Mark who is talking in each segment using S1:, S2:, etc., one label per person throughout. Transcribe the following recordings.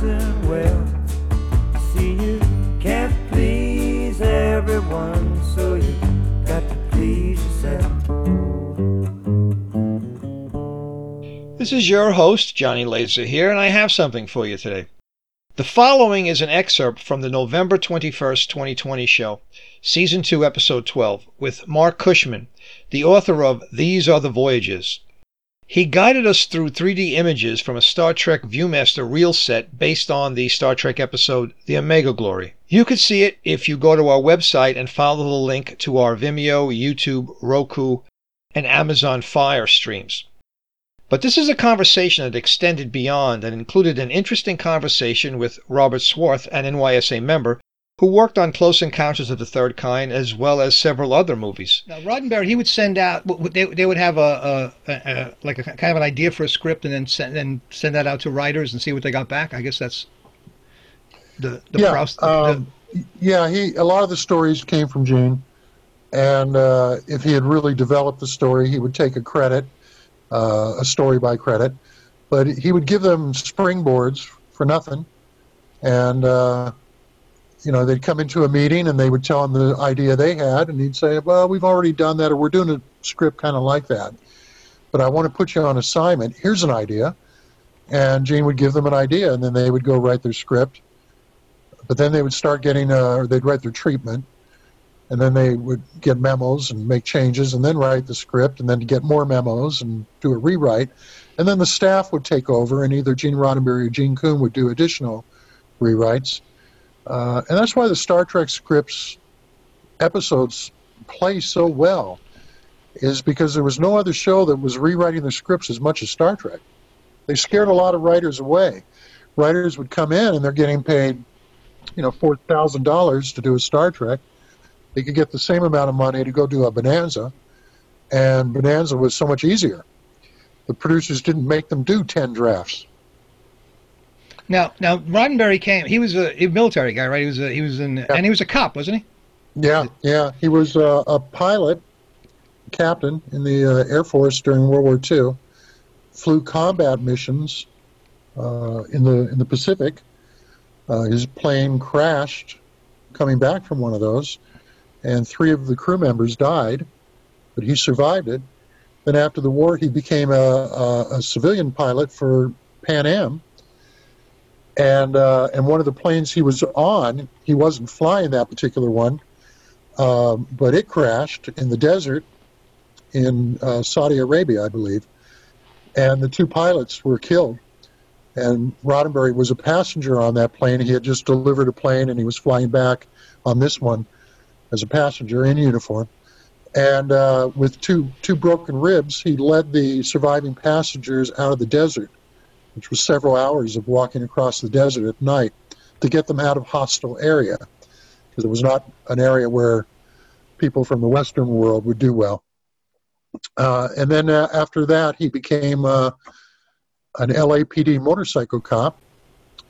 S1: listen well. See, you can't please everyone, so you got to please yourself.
S2: This is your host, Johnny Laser here, and I have something for you today. The following is an excerpt from the November 21st, 2020 show, Season 2, Episode 12, with Marc Cushman, the author of These Are the Voyages. He guided us through 3D images from a Star Trek Viewmaster reel set based on the Star Trek episode The Omega Glory. You can see it if you go to our website and follow the link to our Vimeo, YouTube, Roku, and Amazon Fire streams. But this is a conversation that extended beyond and included an interesting conversation with Robert Swarth, an NYSA member, who worked on Close Encounters of the Third Kind as well as several other movies. Now, Roddenberry, he would send out, they, they would have a, a, a, like a kind of an idea for a script and then send, then send that out to writers and see what they got back. I guess that's the, the
S3: yeah,
S2: process.
S3: Um, yeah, he a lot of the stories came from Gene, and uh, if he had really developed the story, he would take a credit, uh, a story by credit, but he would give them springboards for nothing, and uh, you know, they'd come into a meeting and they would tell him the idea they had, and he'd say, "Well, we've already done that, or we're doing a script kind of like that, but I want to put you on assignment. Here's an idea." And Gene would give them an idea, and then they would go write their script. But then they would start getting, uh, or they'd write their treatment, and then they would get memos and make changes, and then write the script, and then get more memos and do a rewrite, and then the staff would take over, and either Gene Roddenberry or Gene Coon would do additional rewrites uh, and that's why the Star Trek scripts episodes play so well, is because there was no other show that was rewriting the scripts as much as Star Trek. They scared a lot of writers away. Writers would come in and they're getting paid, you know, four thousand dollars to do a Star Trek. They could get the same amount of money to go do a Bonanza, and Bonanza was so much easier. The producers didn't make them do ten drafts.
S2: Now, now Roddenberry came. He was a, a military guy, right? He was a, he was in, yeah. and he was a cop, wasn't he?
S3: Yeah, yeah. He was uh, a pilot, captain in the uh, Air Force during World War II. Flew combat missions uh, in the in the Pacific. Uh, his plane crashed coming back from one of those, and three of the crew members died, but he survived it. Then after the war, he became a, a, a civilian pilot for Pan Am and uh, and one of the planes he was on, he wasn't flying that particular one, um, but it crashed in the desert in uh, Saudi Arabia, I believe, and the two pilots were killed. And Roddenberry was a passenger on that plane. He had just delivered a plane, and he was flying back on this one as a passenger in uniform. And uh, with two two broken ribs, he led the surviving passengers out of the desert which was several hours of walking across the desert at night to get them out of hostile area because it was not an area where people from the Western world would do well. Uh, and then uh, after that, he became uh, an LAPD motorcycle cop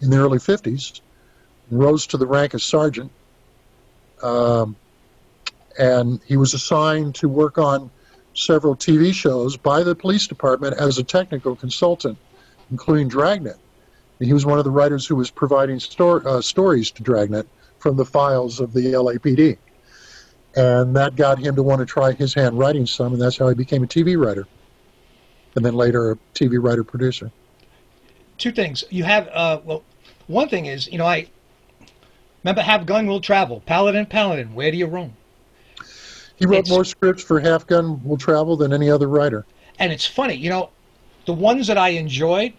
S3: in the early 50s, rose to the rank of sergeant. Um, and he was assigned to work on several TV shows by the police department as a technical consultant including Dragnet. And he was one of the writers who was providing stor- uh, stories to Dragnet from the files of the LAPD. And that got him to want to try his hand writing some, and that's how he became a TV writer. And then later, a TV writer producer.
S2: Two things. You have, uh, well, one thing is, you know, I remember Have Gun Will Travel, Paladin, Paladin, where do you roam?
S3: He wrote it's, more scripts for Have Gun Will Travel than any other writer.
S2: And it's funny, you know, the ones that I enjoyed,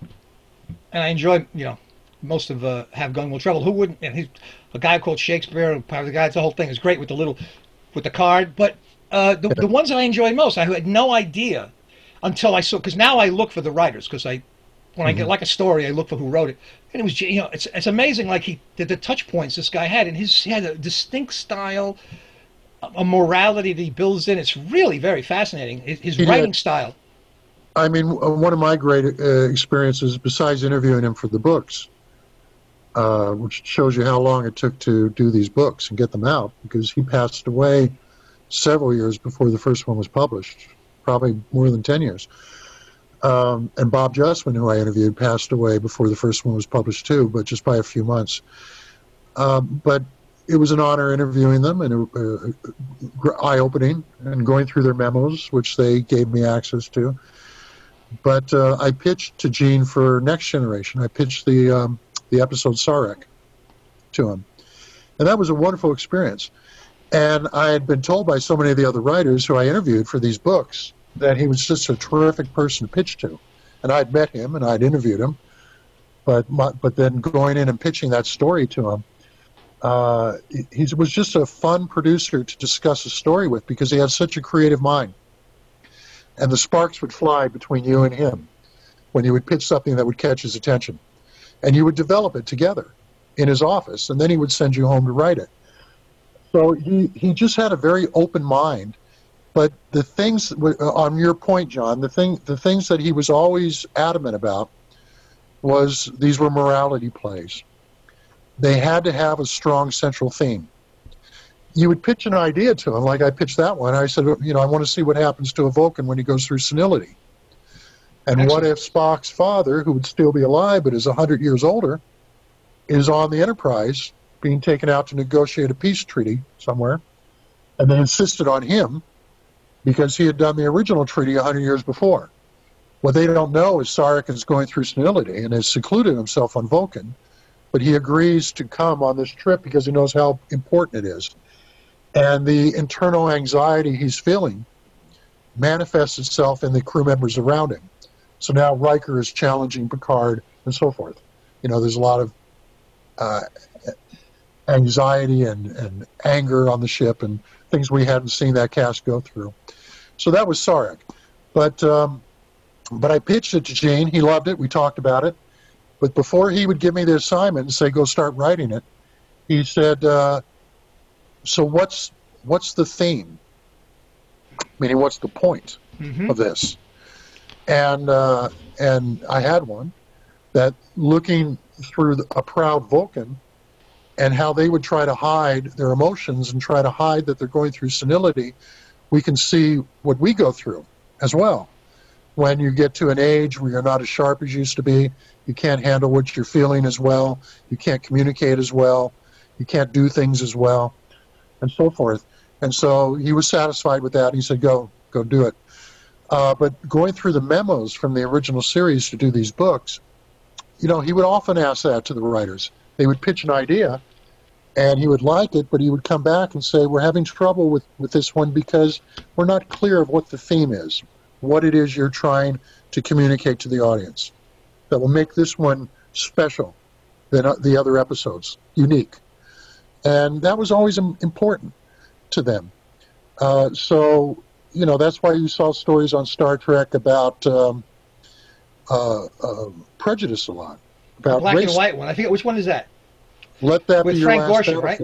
S2: and I enjoyed, you know, most of uh, Have Gun Will Travel. Who wouldn't? And he's a guy called Shakespeare. Part of the guys, the whole thing is great with the little, with the card. But uh, the the ones that I enjoyed most, I had no idea until I saw because now I look for the writers because I when I get mm-hmm. like a story, I look for who wrote it. And it was, you know, it's, it's amazing. Like he did the touch points this guy had, and his he had a distinct style, a morality that he builds in. It's really very fascinating. His, his writing style.
S3: I mean, uh, one of my great uh, experiences, besides interviewing him for the books, uh, which shows you how long it took to do these books and get them out, because he passed away several years before the first one was published, probably more than 10 years. Um, and Bob Justman, who I interviewed, passed away before the first one was published too, but just by a few months. Um, but it was an honor interviewing them and uh, eye-opening and going through their memos, which they gave me access to. But uh, I pitched to Gene for Next Generation. I pitched the um, the episode Sarek to him, and that was a wonderful experience. And I had been told by so many of the other writers who I interviewed for these books that he was just a terrific person to pitch to. And I'd met him and I'd interviewed him, but my, but then going in and pitching that story to him, uh, he was just a fun producer to discuss a story with because he had such a creative mind. And the sparks would fly between you and him when you would pitch something that would catch his attention. And you would develop it together in his office, and then he would send you home to write it. So he, he just had a very open mind. But the things uh, on your point, John, the thing the things that he was always adamant about was these were morality plays. They had to have a strong central theme. You would pitch an idea to him, like I pitched that one. I said, you know, I want to see what happens to a Vulcan when he goes through senility. And Excellent. what if Spock's father, who would still be alive but is 100 years older, is on the Enterprise being taken out to negotiate a peace treaty somewhere, and they insisted on him because he had done the original treaty 100 years before. What they don't know is Sarek is going through senility and has secluded himself on Vulcan, but he agrees to come on this trip because he knows how important it is. And the internal anxiety he's feeling manifests itself in the crew members around him. So now Riker is challenging Picard and so forth. You know, there's a lot of uh, anxiety and, and anger on the ship and things we hadn't seen that cast go through. So that was Sarek. But um, but I pitched it to Gene. He loved it. We talked about it. But before he would give me the assignment and say, "Go start writing it," he said, uh, "So what's what's the theme? Meaning, what's the point mm-hmm. of this?" And uh, and I had one that looking through a proud Vulcan and how they would try to hide their emotions and try to hide that they're going through senility, we can see what we go through as well. When you get to an age where you're not as sharp as you used to be, you can't handle what you're feeling as well, you can't communicate as well, you can't do things as well, and so forth. And so he was satisfied with that. He said, "Go, go do it." Uh, but going through the memos from the original series to do these books, you know, he would often ask that to the writers. They would pitch an idea, and he would like it, but he would come back and say, "We're having trouble with with this one because we're not clear of what the theme is, what it is you're trying to communicate to the audience, that will make this one special than the other episodes, unique." And that was always important to them. Uh, so, you know, that's why you saw stories on Star Trek about um, uh, uh, prejudice a lot.
S2: About black race. and white one. I forget which one is that.
S3: Let that
S2: With
S3: be
S2: Frank
S3: your last
S2: Gorshin, right?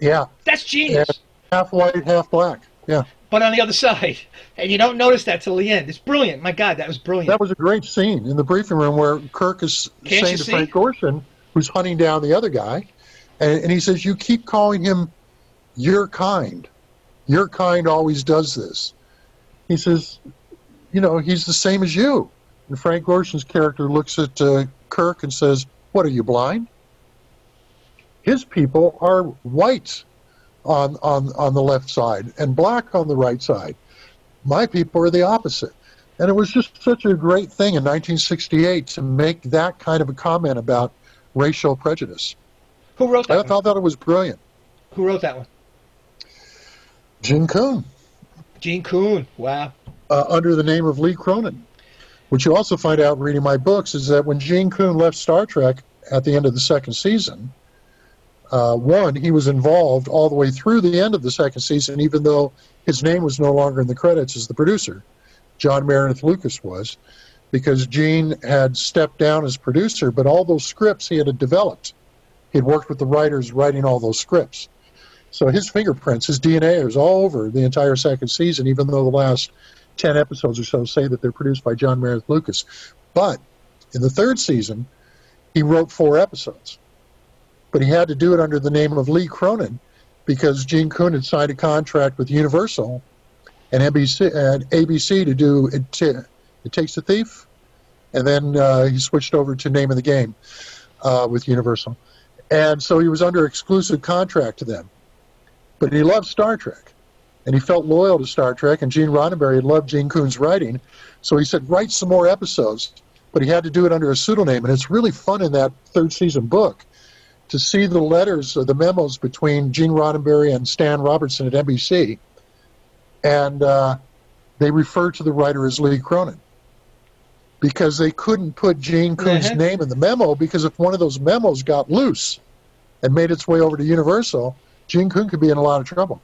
S3: Yeah.
S2: That's genius.
S3: And half white, half black. Yeah.
S2: But on the other side, and you don't notice that till the end. It's brilliant. My God, that was brilliant.
S3: That was a great scene in the briefing room where Kirk is
S2: Can't
S3: saying to
S2: see?
S3: Frank Gorshin, who's hunting down the other guy, and, and he says, "You keep calling him your kind. Your kind always does this." He says, "You know, he's the same as you." And Frank Gorshin's character looks at uh, Kirk and says, "What are you blind?" His people are white on on on the left side and black on the right side. My people are the opposite. And it was just such a great thing in 1968 to make that kind of a comment about racial prejudice.
S2: Who wrote that?
S3: I
S2: one?
S3: thought that it was brilliant.
S2: Who wrote that one?
S3: Gene Coon.
S2: Gene Coon. Wow.
S3: Uh, under the name of Lee Cronin. What you also find out reading my books is that when Gene Coon left Star Trek at the end of the second season, uh, one, he was involved all the way through the end of the second season, even though his name was no longer in the credits as the producer. John Meredith Lucas was, because Gene had stepped down as producer, but all those scripts he had developed. He had worked with the writers writing all those scripts. So his fingerprints, his DNA is all over the entire second season, even though the last 10 episodes or so say that they're produced by John Meredith Lucas. But in the third season, he wrote four episodes but he had to do it under the name of Lee Cronin because Gene Coon had signed a contract with Universal and NBC and ABC to do It, to It Takes a Thief, and then uh, he switched over to Name of the Game uh, with Universal, and so he was under exclusive contract to them. But he loved Star Trek, and he felt loyal to Star Trek. And Gene Roddenberry loved Gene Coon's writing, so he said, "Write some more episodes." But he had to do it under a pseudonym, and it's really fun in that third season book to see the letters or the memos between Gene Roddenberry and Stan Robertson at NBC, and uh, they refer to the writer as Lee Cronin because they couldn't put Gene Coon's name in the memo because if one of those memos got loose and made its way over to Universal, Gene Coon could be in a lot of trouble.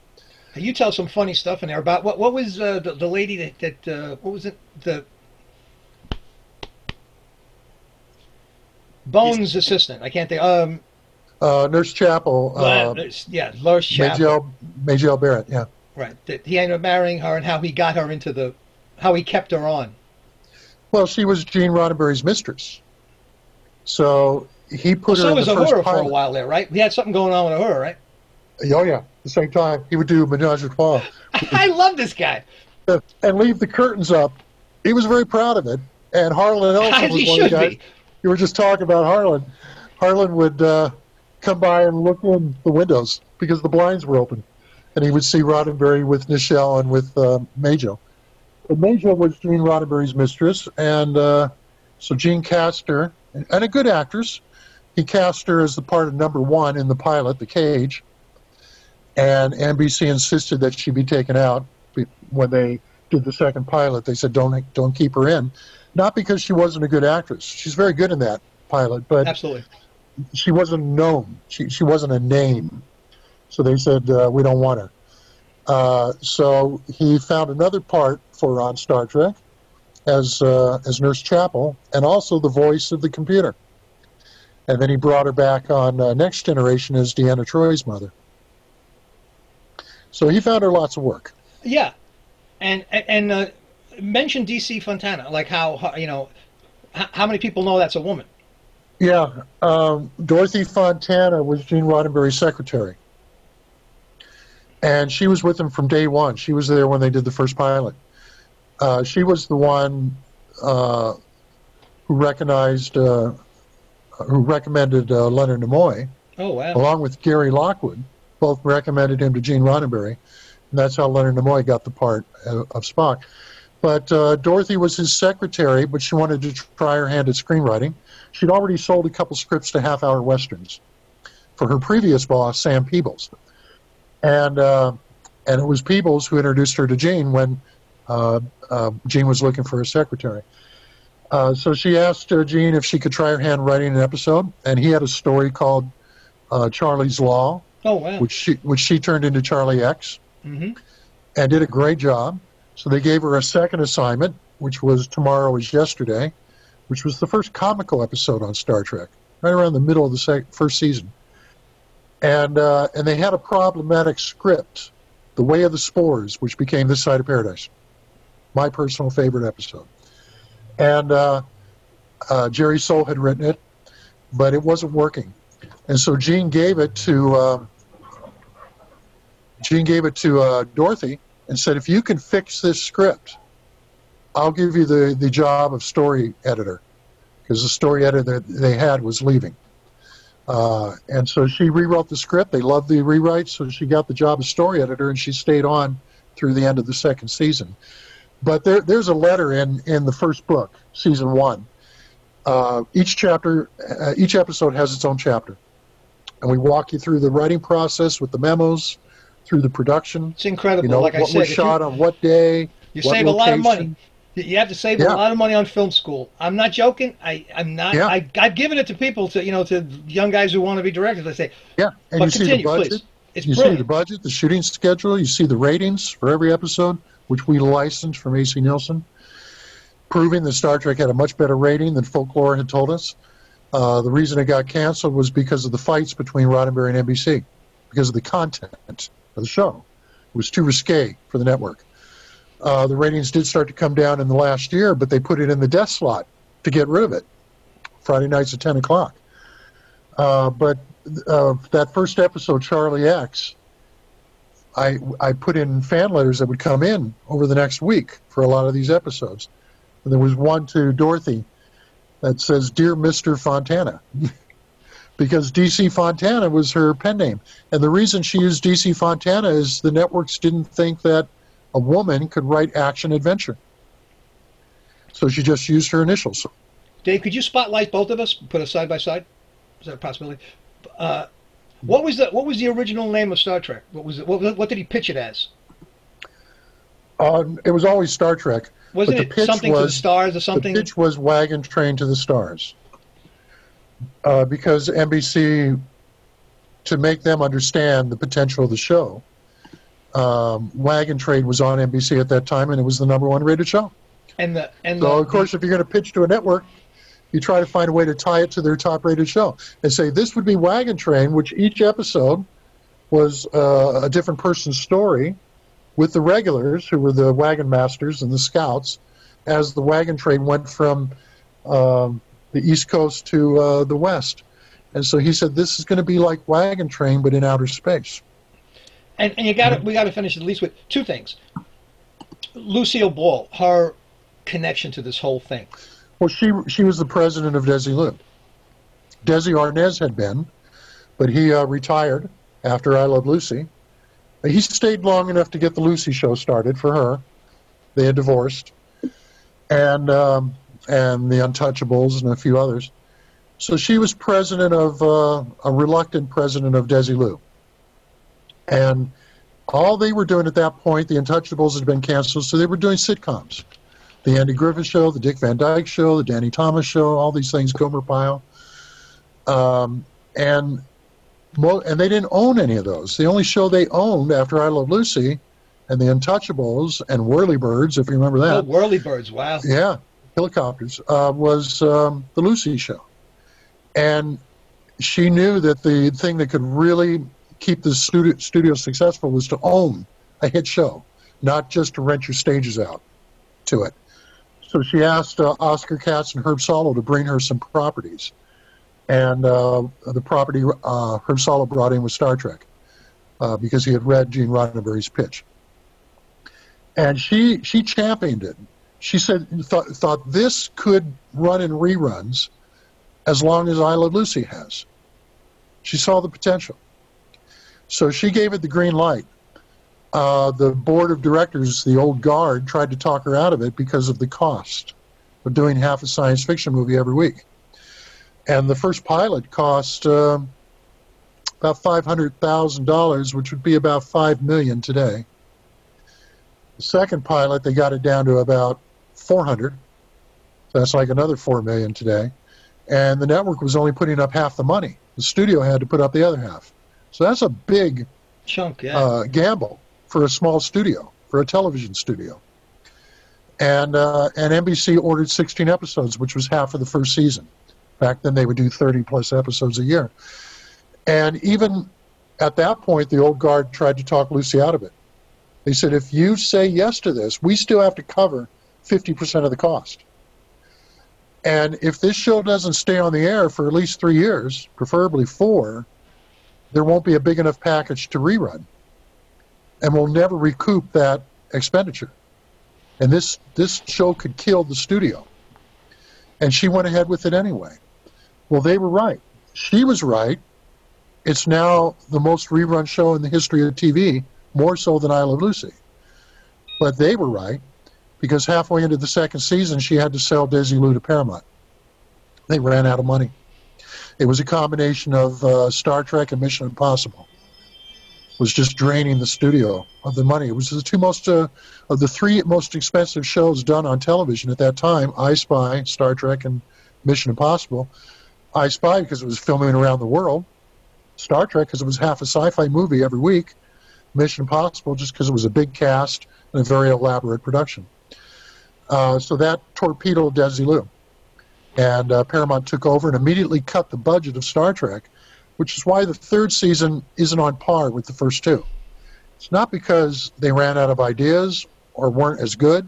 S2: You tell some funny stuff in there about what what was uh, the, the lady that that uh, what was it the Bones' assistant. I can't think. Um,
S3: Uh, Nurse Chapel, uh,
S2: yeah, Lois Chapel.
S3: Majel, Majel Barrett, yeah.
S2: Right. That he ended up marrying her, and how he got her into the, how he kept her on.
S3: Well, she was Gene Roddenberry's mistress. So he put her
S2: so
S3: in
S2: was
S3: the
S2: Uhura for a while there, right? We had something going on with her, right?
S3: Oh, yeah. At the same time, he would do Menage a Trois.
S2: I love this guy.
S3: and leave the curtains up. He was very proud of it. And Harlan Ellison was one of the guys.
S2: be.
S3: You were just talking about Harlan. Harlan would uh, come by and look in the windows because the blinds were open. And he would see Roddenberry with Nichelle and with uh, Majel. But Majel was Gene Roddenberry's mistress. And uh, so Gene cast her, and and a good actress. He cast her as the part of number one in the pilot, The Cage. And NBC insisted that she be taken out when they did the second pilot. They said, don't, don't keep her in. Not because she wasn't a good actress. She's very good in that pilot, but
S2: Absolutely.
S3: she wasn't known. She she wasn't a name, so they said uh, we don't want her. Uh, so he found another part for on Star Trek as uh, as Nurse Chapel, and also the voice of the computer. And then he brought her back on uh, Next Generation as Deanna Troi's mother. So he found her lots of work.
S2: Yeah, and and, uh, mention DC Fontana, like how, how you know, how, how many people know that's a woman?
S3: Yeah, um, Dorothy Fontana was Gene Roddenberry's secretary, and she was with him from day one. She was there when they did the first pilot. Uh, she was the one uh, who recognized, uh, who recommended uh, Leonard Nimoy,
S2: Oh wow.
S3: along with Gary Lockwood. Both recommended him to Gene Roddenberry, and that's how Leonard Nimoy got the part of, of Spock. But uh, Dorothy was his secretary, but she wanted to try her hand at screenwriting. She'd already sold a couple scripts to Half Hour Westerns for her previous boss, Sam Peeples, and uh, and it was Peeples who introduced her to Gene when uh, uh, Gene was looking for a secretary. Uh, so she asked uh, Gene if she could try her hand writing an episode, and he had a story called uh, Charlie's Law,
S2: Oh wow.
S3: which she which she turned into Charlie X
S2: hmm
S3: and did a great job. So they gave her a second assignment, which was Tomorrow is Yesterday, which was the first comical episode on Star Trek, right around the middle of the sec- first season. And uh, and they had a problematic script, The Way of the Spores, which became This Side of Paradise, my personal favorite episode. And uh, uh, Jerry Sohl had written it, but it wasn't working. And so Gene gave it to uh, Gene gave it to uh, Dorothy and said, "If you can fix this script, I'll give you the, the job of story editor, because the story editor they had was leaving." Uh, and so she rewrote the script. They loved the rewrite, so she got the job of story editor, and she stayed on through the end of the second season. But there, there's a letter in in the first book, season one. Uh, each chapter, uh, each episode has its own chapter, and we walk you through the writing process with the memos, through the production.
S2: It's incredible.
S3: You know
S2: like I
S3: what
S2: said,
S3: was shot
S2: you,
S3: on what day.
S2: you
S3: what
S2: save a lot of money. You- have to save
S3: Yeah.
S2: a lot of money on film school. I'm not joking. I, I'm not.
S3: Yeah.
S2: I, I've given it to people to you know to young guys who want to be directors. I say,
S3: Yeah, and
S2: but
S3: you see the budget.
S2: please. It's
S3: you see the budget, the shooting schedule. You see the ratings for every episode, which we licensed from AC Nielsen, proving that Star Trek had a much better rating than folklore had told us. Uh, the reason it got canceled was because of the fights between Roddenberry and NBC, because of the content of the show. It was too risque for the network. Uh, the ratings did start to come down in the last year, but they put it in the death slot to get rid of it. Friday nights at 10 o'clock. Uh, but uh, that first episode, Charlie X, I, I put in fan letters that would come in over the next week for a lot of these episodes. And there was one to Dorothy that says, Dear Mr. Fontana. because DC Fontana was her pen name. And the reason she used DC Fontana is the networks didn't think that a woman could write action adventure. So she just used her initials.
S2: Dave, could you spotlight both of us, put us side by side? Is that a possibility? Uh, what was the what was the original name of Star Trek? What was it? What, what did he pitch it as?
S3: Uh, it was always Star Trek.
S2: Wasn't
S3: the
S2: it something to the stars or something?
S3: The pitch was Wagon Train to the Stars. Uh, because NBC, to make them understand the potential of the show, um, Wagon Train was on NBC at that time, and it was the number one rated show.
S2: and the and
S3: So,
S2: the,
S3: of course, if you're going to pitch to a network, you try to find a way to tie it to their top rated show and say this would be Wagon Train, which each episode was uh, a different person's story with the regulars, who were the wagon masters and the scouts, as the wagon train went from um, the East Coast to uh, the West. And so he said, this is going to be like Wagon Train, but in outer space.
S2: and, and you got we got to finish at least with two things. Lucille Ball, her connection to this whole thing.
S3: Well, she she was the president of Desi Desilu. Desi Arnaz had been, but he uh, retired after I Love Lucy. He stayed long enough to get the Lucy show started for her. They had divorced, and um, and the Untouchables and a few others. So she was president of uh, a reluctant president of Desilu, and all they were doing at that point, the Untouchables had been canceled, so they were doing sitcoms the Andy Griffith Show, the Dick Van Dyke Show, the Danny Thomas Show, all these things, Gomer Pyle, um, and mo- and they didn't own any of those. The only show they owned after I Love Lucy, and the Untouchables and Whirlybirds, if you remember
S2: Oh,
S3: that,
S2: Whirlybirds! Wow.
S3: yeah, helicopters, uh, was um, the Lucy Show, and she knew that the thing that could really keep the studio, studio successful was to own a hit show, not just to rent your stages out to it. So she asked uh, Oscar Katz and Herb Solow to bring her some properties. And uh, the property uh, Herb Solow brought in was Star Trek uh, because he had read Gene Roddenberry's pitch. And she, she championed it. She said, thought, thought this could run in reruns as long as I Love Lucy has. She saw the potential. So she gave it the green light uh, the board of directors, the old guard, tried to talk her out of it because of the cost of doing half a science fiction movie every week. And the first pilot cost uh, about five hundred thousand dollars, which would be about five million today. The second pilot, they got it down to about four hundred. So that's like another four million today. And the network was only putting up half the money. The studio had to put up the other half. So that's a big
S2: Chunk, yeah.
S3: uh, gamble for a small studio, for a television studio. And uh, and NBC ordered 16 episodes, which was half of the first season. Back then, they would do 30 plus episodes a year. And even at that point, the old guard tried to talk Lucy out of it. They said, if you say yes to this, we still have to cover 50% of the cost. And if this show doesn't stay on the air for at least three years, preferably four, there won't be a big enough package to rerun. And we'll never recoup that expenditure. And this, this show could kill the studio. And she went ahead with it anyway. Well, they were right. She was right. It's now the most rerun show in the history of TV, more so than I Love Lucy. But they were right because halfway into the second season, she had to sell Desilu to Paramount. They ran out of money. It was a combination of uh, Star Trek and Mission Impossible. Was just draining the studio of the money. It was the two most uh, of the three most expensive shows done on television at that time: I Spy, Star Trek, and Mission Impossible. I Spy because it was filming around the world. Star Trek because it was half a sci-fi movie every week. Mission Impossible just because it was a big cast and a very elaborate production. Uh, so that torpedoed Desilu. And uh, Paramount took over and immediately cut the budget of Star Trek, which is why the third season isn't on par with the first two. It's not because they ran out of ideas or weren't as good.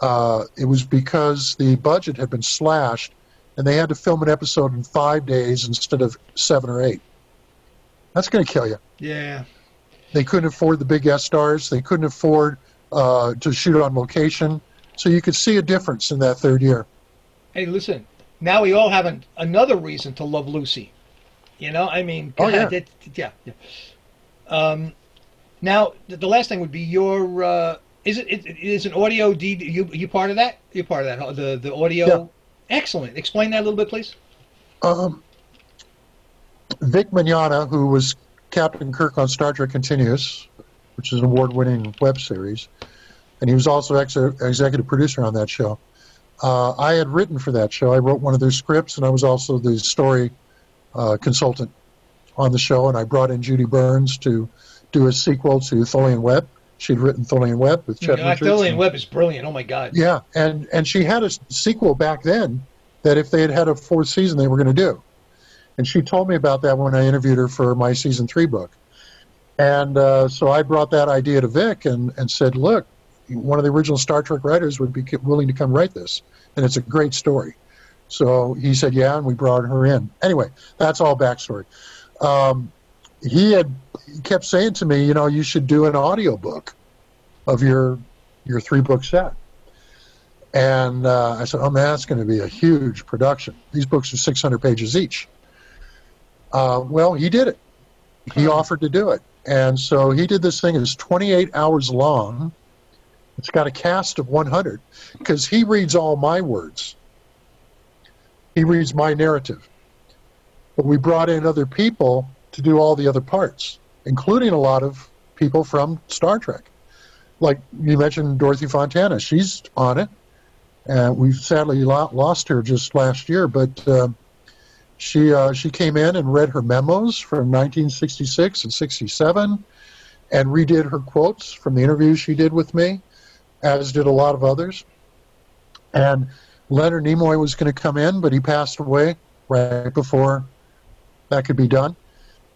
S3: Uh, it was because the budget had been slashed and they had to film an episode in five days instead of seven or eight. That's going to kill you.
S2: yeah.
S3: They couldn't afford the big guest stars. They couldn't afford uh, to shoot it on location. So you could see a difference in that third year.
S2: Hey, listen. Now we all have an, another reason to love Lucy. You know, I mean,
S3: Oh, yeah.
S2: It- yeah, yeah. Um, now the, last thing would be your. Uh, is it, it is an audio D? You you part of that? You're part of that? The the audio.
S3: Yeah.
S2: Excellent. Explain that a little bit, please.
S3: Um, Vic Mignogna, who was Captain Kirk on Star Trek Continues, which is an award-winning web series, and he was also ex- executive producer on that show. Uh, I had written for that show. I wrote one of their scripts, and I was also the story consultant on the show. And I brought in Judy Burns to do a sequel to Tholian Web. She'd written Tholian Web with Chet Richards.
S2: Tholian
S3: and-
S2: Web is brilliant. Oh my God.
S3: yeah, and and she had a sequel back then that if they had had a fourth season, they were going to do. And she told me about that when I interviewed her for my season three book. And uh, so I brought that idea to Vic and, and said, look, one of the original Star Trek writers would be willing to come write this, and it's a great story. So he said, yeah, and we brought her in. Anyway, that's all backstory. Um, he had he kept saying to me, you know, you should do an audio book of your your three book set. And uh, I said, oh man, that's going to be a huge production. These books are 600 pages each. Uh, well, he did it. He
S2: Huh.
S3: offered to do it. And so he did this thing. It's 28 hours long. It's got a cast of 100 because he reads all my words. He reads my narrative. But we brought in other people to do all the other parts, including a lot of people from Star Trek. Like you mentioned, Dorothy Fontana. She's on it. And we sadly lost her just last year, but uh, she uh, she came in and read her memos from 1966 and 67, and redid her quotes from the interviews she did with me, as did a lot of others. And Leonard Nimoy was going to come in, but he passed away right before that could be done.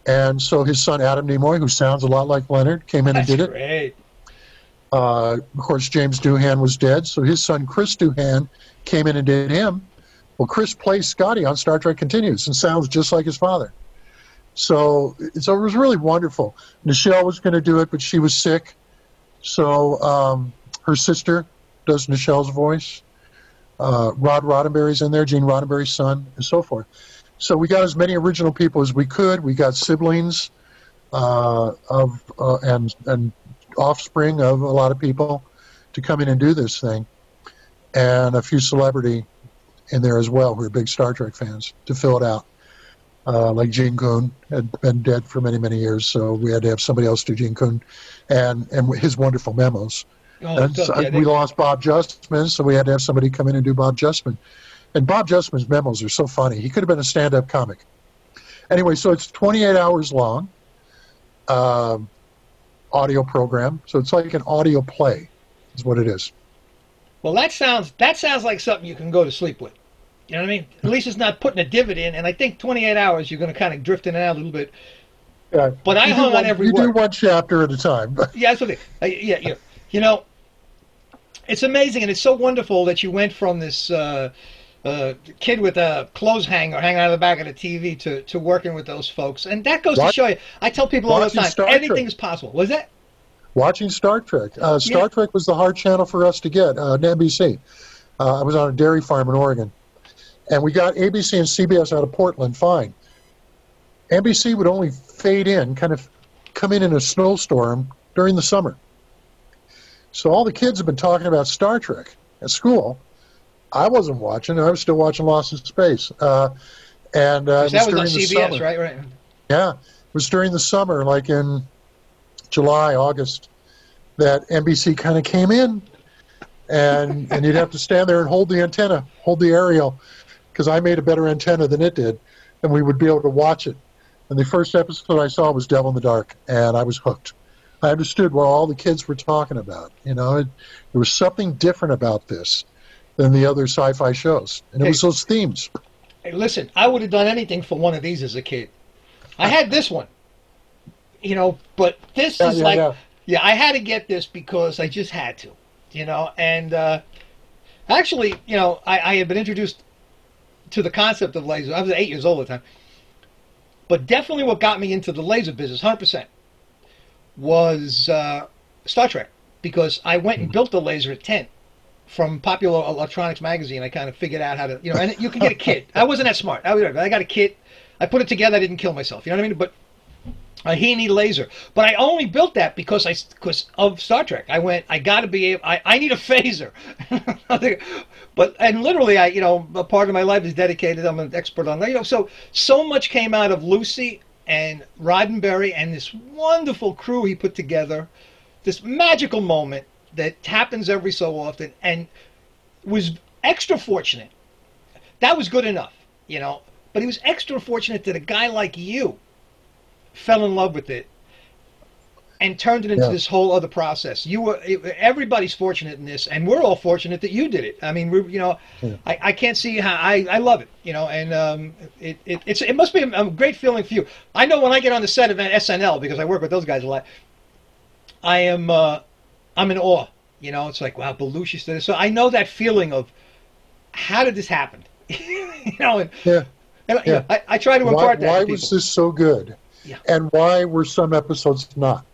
S3: And so his son Adam Nimoy, who sounds a lot like Leonard, came in
S2: That's
S3: and did it.
S2: great.
S3: Uh, of course, James Doohan was dead, so his son Chris Doohan came in and did him. Well, Chris plays Scotty on Star Trek Continues and sounds just like his father. So, so it was really wonderful. Nichelle was going to do it, but she was sick. So um, her sister does Nichelle's voice. Uh, Rod Roddenberry's in there, Gene Roddenberry's son, and so forth. So we got as many original people as we could. We got siblings uh, of uh, and and offspring of a lot of people to come in and do this thing, and a few celebrity in there as well who are big Star Trek fans to fill it out. Uh, like Gene Coon had been dead for many many years, so we had to have somebody else do Gene Coon, and and his wonderful memos.
S2: Oh,
S3: And
S2: so- yeah,
S3: we lost Bob Justman, so we had to have somebody come in and do Bob Justman. And Bob Justman's memos are so funny. He could have been a stand-up comic. Anyway, so it's 28 hours long, um, audio program. So it's like an audio play, is what it is.
S2: Well, that sounds that sounds like something you can go to sleep with. You know what I mean? At least it's not putting a divot in, and I think 28 hours you're going to kind of drift in and out a little bit.
S3: Yeah,
S2: But I
S3: you
S2: hung on
S3: one,
S2: every
S3: You do one chapter at a time.
S2: Yeah, that's uh, yeah, yeah. You know, it's amazing, and it's so wonderful that you went from this uh, uh, kid with a clothes hanger hanging out of the back of the TV to, to working with those folks, and that goes to show you. I tell people all the time,
S3: Star Trek.
S2: anything is possible. Was that?
S3: Watching Star Trek. Uh, Star
S2: Yeah.
S3: Trek was the hard channel for us to get uh, NBC. Uh, I was on a dairy farm in Oregon. And we got ABC and CBS out of Portland fine. NBC would only fade in, kind of come in in a snowstorm during the summer. So all the kids have been talking about Star Trek at school. I wasn't watching. I was still watching Lost in Space. Uh, and uh,
S2: that was
S3: during
S2: on
S3: the
S2: CBS,
S3: summer.
S2: right? Right.
S3: Yeah, it was during the summer, like in July, August, that NBC kind of came in, and and you'd have to stand there and hold the antenna, hold the aerial, because I made a better antenna than it did, and we would be able to watch it. And the first episode I saw was Devil in the Dark, and I was hooked. I understood what all the kids were talking about. You know, it, there was something different about this than the other sci-fi shows, and it was those themes.
S2: Hey, listen, I would have done anything for one of these as a kid. I had this one, you know, but this
S3: Yeah,
S2: is
S3: yeah,
S2: like,
S3: yeah.
S2: yeah. I had to get this because I just had to, you know. And uh, actually, you know, I, I had been introduced to the concept of laser. I was eight years old at the time, but definitely what got me into the laser business, hundred percent, was uh, Star Trek because I went and built a laser at ten. from Popular Electronics magazine. I kind of figured out how to, you know, and you can get a kit. I wasn't that smart. I, I got a kit. I put it together. I didn't kill myself. You know what I mean? But a HeNe laser. But I only built that because I because of Star Trek. I went. I got to be able. I, I need a phaser. but and literally, I you know a part of my life is dedicated. I'm an expert on that. You know, so so much came out of Lucy and Roddenberry and this wonderful crew he put together. This magical moment that happens every so often, and was extra fortunate. That was good enough, you know. But he was extra fortunate that a guy like you fell in love with it and turned it into
S3: Yeah.
S2: this whole other process. You were everybody's fortunate in this, and we're all fortunate that you did it. I mean, we're, you know,
S3: Yeah.
S2: I, I can't see how I, I love it, you know, and um, it, it it's it must be a, a great feeling for you. I know when I get on the set of SNL because I work with those guys a lot. I am uh, I'm in awe. You know, it's like wow, Belushi did it. So I know that feeling of how did this happen? you know, and,
S3: Yeah.
S2: and you know,
S3: Yeah.
S2: I, I try to
S3: Why,
S2: impart that.
S3: why was this so good?
S2: Yeah.
S3: And why were some episodes not?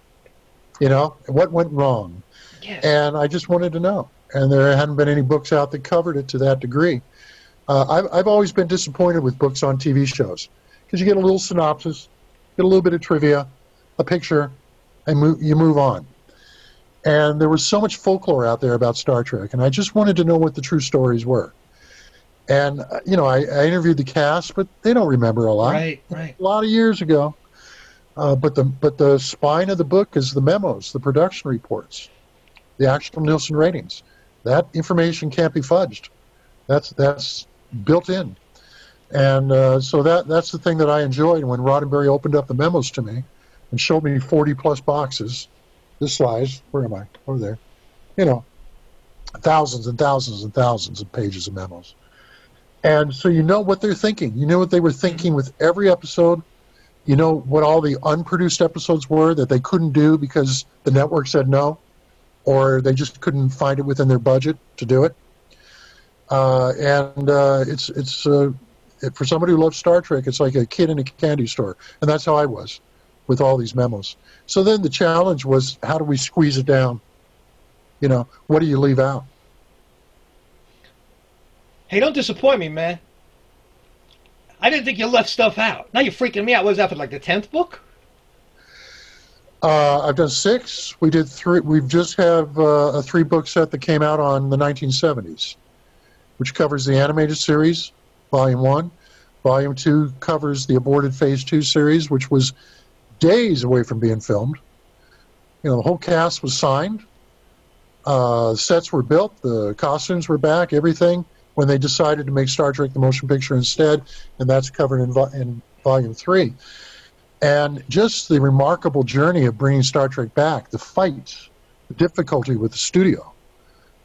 S3: You know, what went wrong?
S2: Yes.
S3: And I just wanted to know. And there hadn't been any books out that covered it to that degree. Uh, I've, I've always been disappointed with books on TV shows because you get a little synopsis, get a little bit of trivia, a picture, and move, you move on. And there was so much folklore out there about Star Trek, and I just wanted to know what the true stories were. And, uh, you know, I, I interviewed the cast, but they don't remember a lot
S2: right, right.
S3: a lot of years ago. Uh, but the but the spine of the book is the memos, the production reports, the actual Nielsen ratings. That information can't be fudged. That's that's built in, and uh, so that that's the thing that I enjoyed when Roddenberry opened up the memos to me and showed me 40 plus boxes, this size. Where am I? Over there. You know, thousands and thousands and thousands of pages of memos. And so you know what they're thinking. You know what they were thinking with every episode. You know what all the unproduced episodes were that they couldn't do because the network said no, or they just couldn't find it within their budget to do it. Uh, and uh, it's it's uh, it, for somebody who loves Star Trek, it's like a kid in a candy store, and that's how I was with all these memos. So then the challenge was, how do we squeeze it down? You know, what do you leave out?
S2: Hey, don't disappoint me, man. I didn't think you left stuff out. Now you're freaking me out. What was that for, like the tenth book?
S3: Uh, I've done six. We did three. We've just have uh, a three book set that came out on the 1970s, which covers the animated series, Volume One. Volume Two covers the aborted Phase Two series, which was days away from being filmed. You know, the whole cast was signed. Uh, sets were built. The costumes were back. Everything. When they decided to make Star Trek the motion picture instead, and that's covered in, vo- in Volume Three and just the remarkable journey of bringing Star Trek back, the fights, the difficulty with the studio,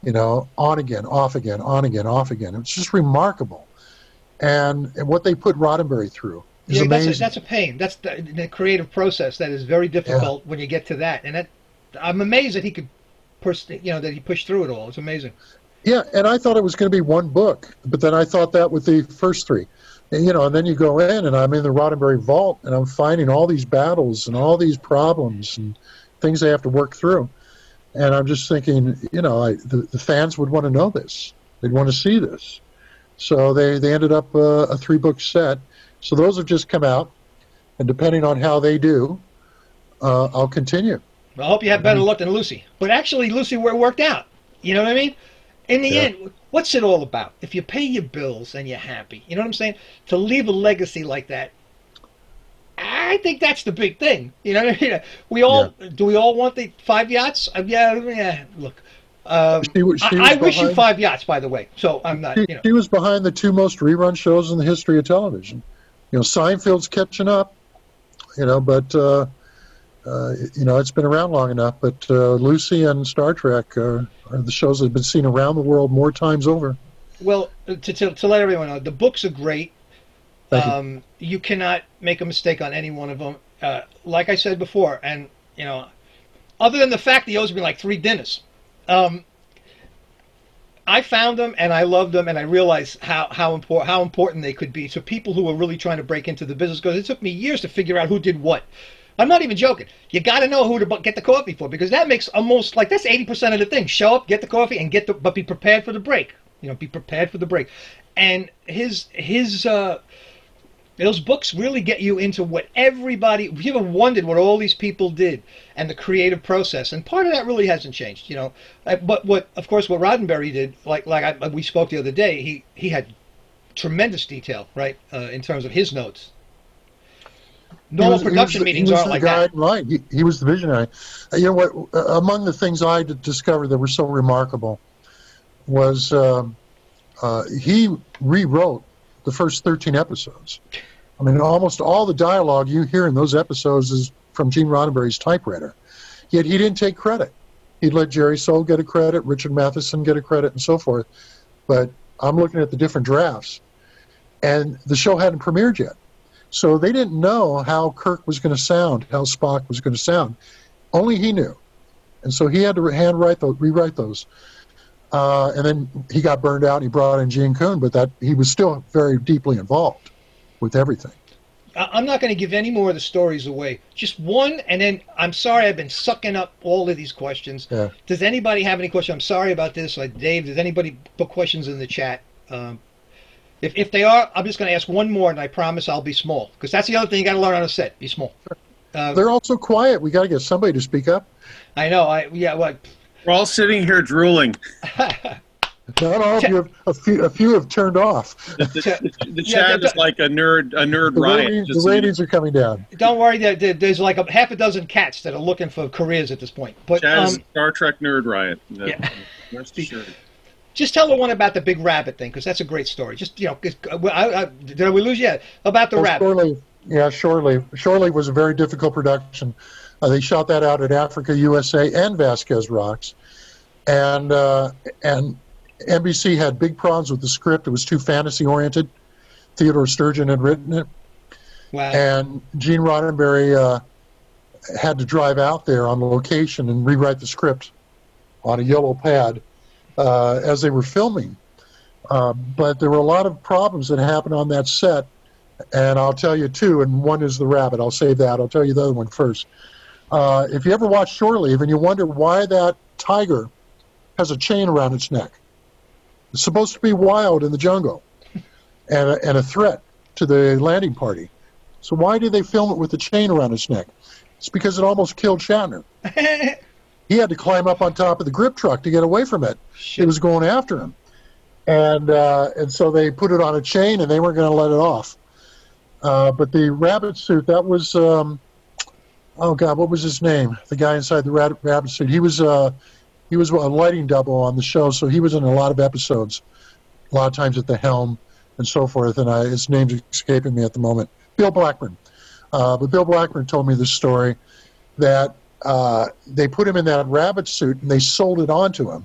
S3: you know, on again, off again, on again, off again. It's just remarkable. And, and what they put Roddenberry through is
S2: yeah, that's
S3: amazing.
S2: a, that's a pain. That's the, the creative process that is very difficult when you get to that. And that, I'm amazed that he could, push, you know, that he pushed through it all. It's amazing.
S3: Yeah, and I thought it was going to be one book, but then I thought that with the first three. And, you know, and then you go in, and I'm in the Roddenberry vault, and I'm finding all these battles and all these problems and things they have to work through. And I'm just thinking, you know, I, the, the fans would want to know this. They'd want to see this. So they, they ended up uh, a three book set. So those have just come out, and depending on how they do, uh, I'll continue.
S2: I hope you have better luck than Lucy. But actually, Lucy wor- worked out. You know what I mean? In the
S3: Yeah.
S2: end, what's it all about? If you pay your bills and you're happy, you know what I'm saying? To leave a legacy like that, I think that's the big thing. You know what I mean? We all do. We all want the five yachts? Uh, yeah, yeah. Look, um,
S3: She she
S2: I, I wish you five yachts. By the way, so I'm not.
S3: She,
S2: You know,
S3: she was behind the two most rerun shows in the history of television. You know, Seinfeld's catching up. You know, but uh, uh, you know it's been around long enough. But uh, Lucy and Star Trek are, are the shows that have been seen around the world more times over.
S2: Well, to, to, to let everyone know, the books are great.
S3: Thank you.
S2: um, you. cannot make a mistake on any one of them. Uh, like I said before, and you know, other than the fact he owes me like three dinners, um, I found them and I loved them, and I realized how how important how important they could be to people who are really trying to break into the business. Because it took me years to figure out who did what. I'm not even joking. You got to know who to get the coffee for because that makes almost like that's 80% of the thing. Show up, get the coffee, and get the but be prepared for the break. You know, be prepared for the break. And his his uh, those books really get you into what everybody. Have you ever wondered what all these people did and the creative process? And part of that really hasn't changed, you know. Uh, But what, of course, what Roddenberry did, like like I, we spoke the other day, he he had tremendous detail, right, uh, in terms of his notes.
S3: He
S2: Normal
S3: was- he was
S2: production meetings
S3: he was
S2: aren't
S3: the
S2: like
S3: guy,
S2: that.
S3: Right, he, he was the visionary. Uh, You know what? uh, Among the things I discovered that were so remarkable was um, uh, he rewrote the first 13 episodes. I mean, almost all the dialogue you hear in those episodes is from Gene Roddenberry's typewriter. Yet he didn't take credit. He'd let Jerry Sohl get a credit, Richard Matheson get a credit, and so forth. But I'm looking at the different drafts, and the show hadn't premiered yet. So they didn't know how Kirk was going to sound, how Spock was going to sound. Only he knew, and so he had to handwrite those, rewrite those. Uh, and then he got burned out. And he brought in Gene Coon, but that he was still very deeply involved with everything.
S2: I'm not going to give any more of the stories away. Just one, and then I'm sorry I've been sucking up all of these questions.
S3: Yeah.
S2: Does anybody have any questions? I'm sorry about this. Like Dave, does anybody put questions in the chat? Um, if, if they are, I'm just going to ask one more, and I promise I'll be small because that's the other thing you got to learn on a set. Be small. Uh,
S3: They're all so quiet. We got to get somebody to speak up.
S2: I know. I yeah. Well,
S4: We're all sitting here drooling.
S3: Not all of you. Have, a few, a few have turned off.
S4: The, the, the
S2: Yeah,
S4: chat
S2: the-
S4: is like a nerd, a nerd
S3: The
S4: riot.
S3: ratings,
S4: Just
S3: the ratings are coming down.
S2: don't worry. There, there- there's like a half a dozen cats that are looking for careers at this point. But
S4: chat is
S2: um,
S4: Star Trek nerd riot. That-
S2: Yeah.
S4: Rest assured.
S2: Just tell the one about the big rabbit thing because that's a great story. Just you know, uh, I, I, did we lose yet about the
S3: Oh,
S2: rabbit?
S3: Shore Leave, yeah, Shore Leave. Shorely was a very difficult production. Uh, they shot that out at Africa USA and Vasquez Rocks, and uh, and NBC had big problems with the script. It was too fantasy oriented. Theodore Sturgeon had written it,
S2: Wow.
S3: and Gene Roddenberry uh, had to drive out there on location and rewrite the script on a yellow pad uh, as they were filming. Uh, but there were a lot of problems that happened on that set, and I'll tell you two. And one is the rabbit. I'll save that. I'll tell you the other one first. Uh, if you ever watch Shore Leave and you wonder why that tiger has a chain around its neck, it's supposed to be wild in the jungle and a, and a threat to the landing party. So why did they film it with the chain around its neck? It's because it almost killed Shatner. He had to climb up on top of the grip truck to get away from it. It was going after him, and uh, and so they put it on a chain and they weren't going to let it off. Uh, but the rabbit suit that was um, oh god, what was his name? The guy inside the rabbit, rabbit suit. He was uh, he was a lighting double on the show, so he was in a lot of episodes, a lot of times at the helm and so forth. And I, his name's escaping me at the moment. Bill Blackburn. Uh, but Bill Blackburn told me this story that uh, they put him in that rabbit suit and they sold it onto him.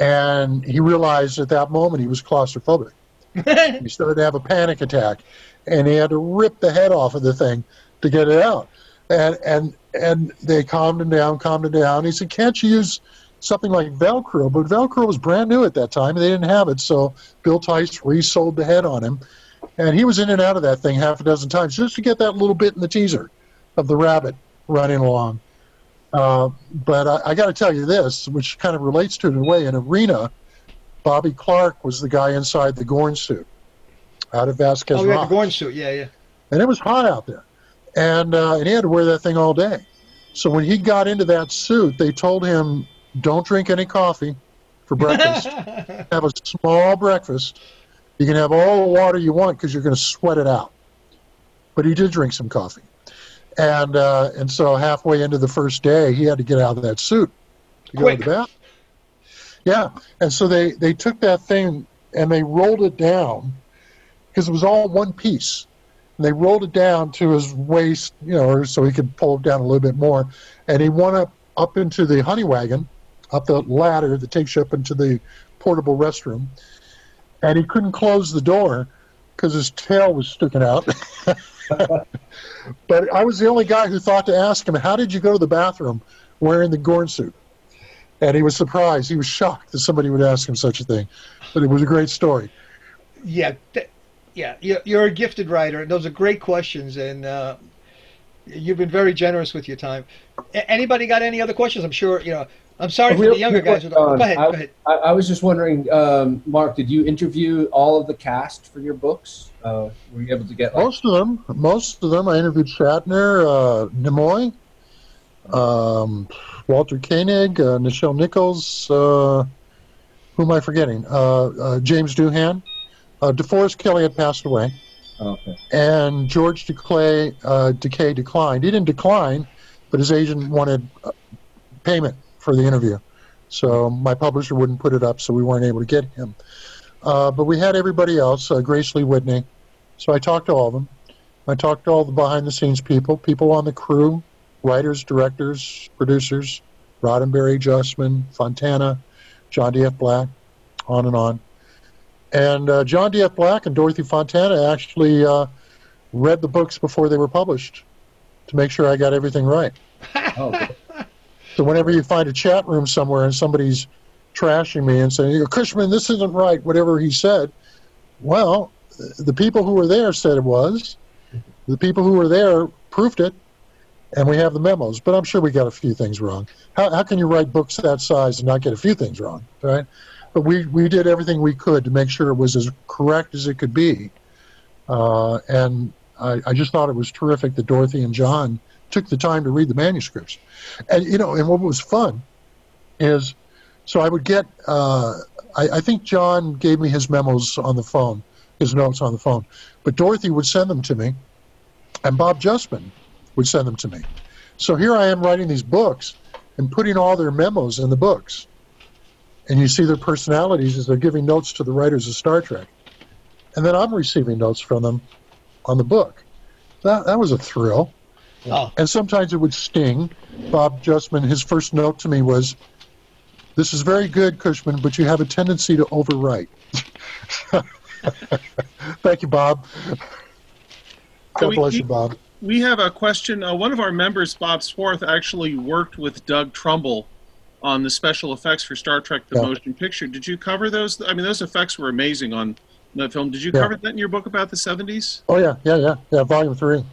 S3: And he realized at that moment he was claustrophobic. he started to have a panic attack, and he had to rip the head off of the thing to get it out. And and and they calmed him down, calmed him down. He said, "Can't you use something like Velcro?" But Velcro was brand new at that time, and they didn't have it. So Bill Theiss resold the head on him, and he was in and out of that thing half a dozen times just to get that little bit in the teaser of the rabbit running along. Uh, but I, I got to tell you this, which kind of relates to it in a way. In Arena, Bobby Clark was the guy inside the Gorn suit out of Vasquez
S2: oh, had the. Gorn suit. Yeah, yeah.
S3: and it was hot out there, and uh, and he had to wear that thing all day. So when he got into that suit, they told him, "Don't drink any coffee for breakfast. have a small breakfast. You can have all the water you want because you're going to sweat it out." But he did drink some coffee, and uh, and so halfway into the first day, he had to get out of that suit to go
S2: Quick.
S3: to the bathroom. Yeah, and so they they took that thing and they rolled it down because it was all one piece. And they rolled it down to his waist, you know, so he could pull it down a little bit more. And he went up up into the honey wagon, up the ladder that takes you up into the portable restroom, and he couldn't close the door because his tail was sticking out. but I was the only guy who thought to ask him, "How did you go to the bathroom wearing the Gorn suit?" And he was surprised. He was shocked that somebody would ask him such a thing. But it was a great story.
S2: yeah, th- yeah. You're, you're a gifted writer. Those are great questions, and uh, You've been very generous with your time. A- anybody got any other questions? I'm sure you know. I'm sorry for the younger guys.
S5: quick,
S2: Who don't, go ahead.
S5: I,
S2: Go ahead.
S5: I, I was just wondering, um, Marc, did you interview all of the cast for your books? Uh, were you able to get like,
S3: Most of them, most of them, I interviewed Shatner, uh, Nimoy, um, Walter Koenig, uh, Nichelle Nichols. Uh, who am I forgetting? Uh, uh, James Doohan. Uh, DeForest Kelley had passed away,
S5: oh, okay.
S3: and George Takei, uh, Takei declined. He didn't decline, but his agent wanted payment for the interview, so my publisher wouldn't put it up, so we weren't able to get him. Uh, but we had everybody else, uh, Grace Lee Whitney. So I talked to all of them. I talked to all the behind the scenes people, people on the crew, writers, directors, producers, Roddenberry, Justman, Fontana, John D.F. Black, on and on. And uh, John D.F. Black and Dorothy Fontana actually uh, read the books before they were published to make sure I got everything right.
S5: Oh, okay.
S3: So whenever you find a chat room somewhere and somebody's trashing me and saying, Cushman, this isn't right, whatever he said, well, the people who were there said it was. The people who were there proved it, and we have the memos. But I'm sure we got a few things wrong. How, how can you write books that size and not get a few things wrong, right? But we, we did everything we could to make sure it was as correct as it could be. Uh, and I, I just thought it was terrific that Dorothy and John took the time to read the manuscripts. And, you know, and what was fun is, so I would get, uh, I, I think John gave me his memos on the phone, his notes on the phone, but Dorothy would send them to me, and Bob Justman would send them to me. So here I am writing these books and putting all their memos in the books. And you see their personalities as they're giving notes to the writers of Star Trek. And then I'm receiving notes from them on the book. That, that was a thrill.
S2: Oh,
S3: And sometimes it would sting. Bob Justman, his first note to me was, This is very good, Cushman, but you have a tendency to overwrite. Thank you, Bob. God
S4: we-
S3: bless you, Bob.
S4: We have a question. Uh, one of our members, Bob Swarth, actually worked with Doug Trumbull on the special effects for Star Trek: The
S3: Yeah.
S4: Motion Picture. Did you cover those? I mean, those effects were amazing on that film. Did you
S3: Yeah.
S4: cover that in your book about the '70s?
S3: Oh yeah, yeah, yeah, yeah. Volume three.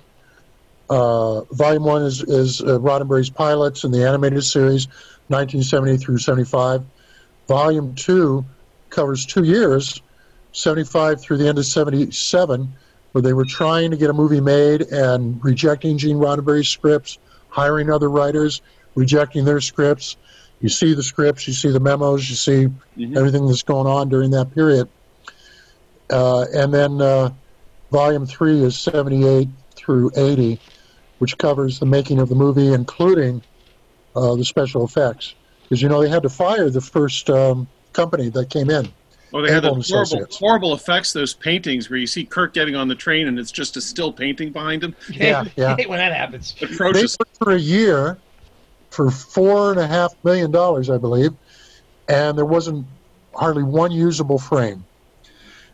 S3: Uh, volume one is is uh, Roddenberry's pilots and the animated series, 1970 through 75. Volume two covers two years, 75 through the end of 77, where they were trying to get a movie made and rejecting Gene Roddenberry's scripts, hiring other writers, rejecting their scripts. You see the scripts, you see the memos, you see
S4: Mhm.
S3: everything that's going on during that period. Uh, and then uh, volume three is 78 through 80, which covers the making of the movie, including uh, the special effects. Because, you know, they had to fire the first um, company that came in.
S4: Oh, they had
S3: Abel
S4: those horrible, horrible effects. Those paintings where you see Kirk getting on the train and it's just a still painting behind him.
S3: Yeah, yeah.
S2: hate when that happens.
S3: They
S4: Atrocious.
S3: worked for a year for four and a half million dollars, I believe, and there wasn't hardly one usable frame.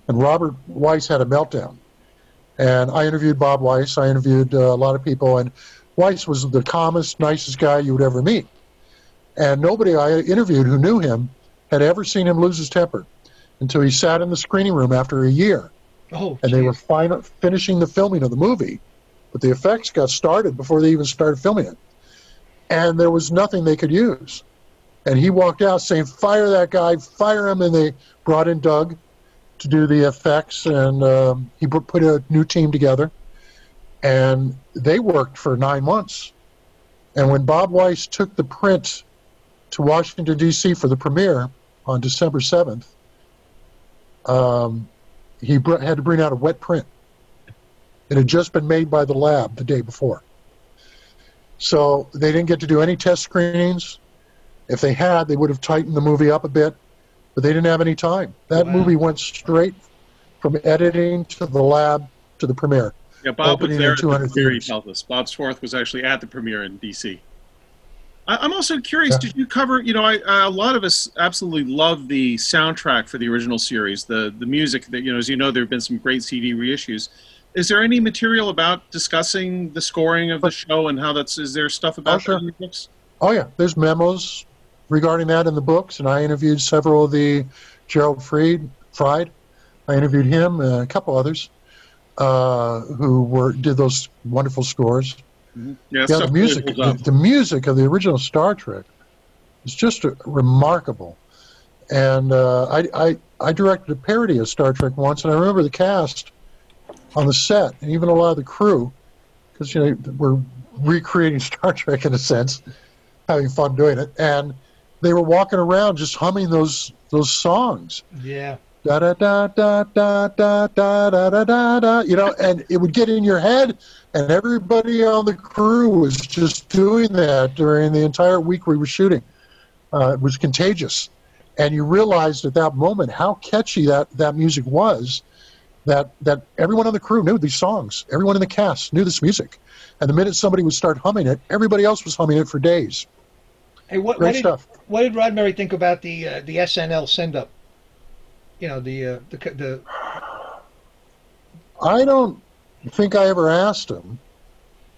S3: And Robert Wise had a meltdown. And I interviewed Bob Wise. I interviewed uh, a lot of people, and Wise was the calmest, nicest guy you would ever meet. And nobody I interviewed who knew him had ever seen him lose his temper until he sat in the screening room after a year
S2: Oh,
S3: and they were fin- finishing the filming of the movie, but the effects got started before they even started filming it, and there was nothing they could use. And he walked out saying, "Fire that guy! Fire him!" And they brought in Doug to do the effects, and um, he put a new team together, and they worked for nine months. And when Bob Wise took the print to Washington D.C. for the premiere on December seventh, um, he br- had to bring out a wet print. It had just been made by the lab the day before. So they didn't get to do any test screenings. If they had, they would have tightened the movie up a bit, but they didn't have any time. That
S2: Wow.
S3: movie went straight from editing to the lab to the premiere.
S4: Yeah, Bob was there at the
S3: 200
S4: premiere. He tells us. Bob Swarth was actually at the premiere in D.C. I, I'm also curious.
S3: Yeah.
S4: Did you cover? You know, I, a lot of us absolutely love the soundtrack for the original series. The the music that you know, as you know, there have been some great CD reissues. Is there any material about discussing the scoring of the show and how that's? Is there stuff about
S3: sure.
S4: that in the books?
S3: Oh yeah, there's memos regarding that in the books, and I interviewed several of the Gerald Fried. Fried. I interviewed him, and a couple others uh, who were did those wonderful scores.
S4: Yeah,
S3: Yeah, the music,
S4: holds
S3: the, the music of the original Star Trek is just uh, remarkable. And uh, I, I, I directed a parody of Star Trek once, and I remember the cast on the set, and even a lot of the crew, because you know we're recreating Star Trek in a sense, having fun doing it, and they were walking around just humming those those songs
S2: Yeah.
S3: Da da da da da da da da da da da you know and it would get in your head and everybody on the crew was just doing that during the entire week we were shooting. Uh, it was contagious. And you realized at that moment how catchy that that music was that that everyone on the crew knew these songs. Everyone in the cast knew this music. And the minute somebody would start humming it everybody else was humming it for days.
S2: Hey, what,
S3: great
S2: what did
S3: stuff.
S2: what did Roddenberry think about the uh, the SNL send up? You know the uh, the the
S3: I don't think I ever asked him,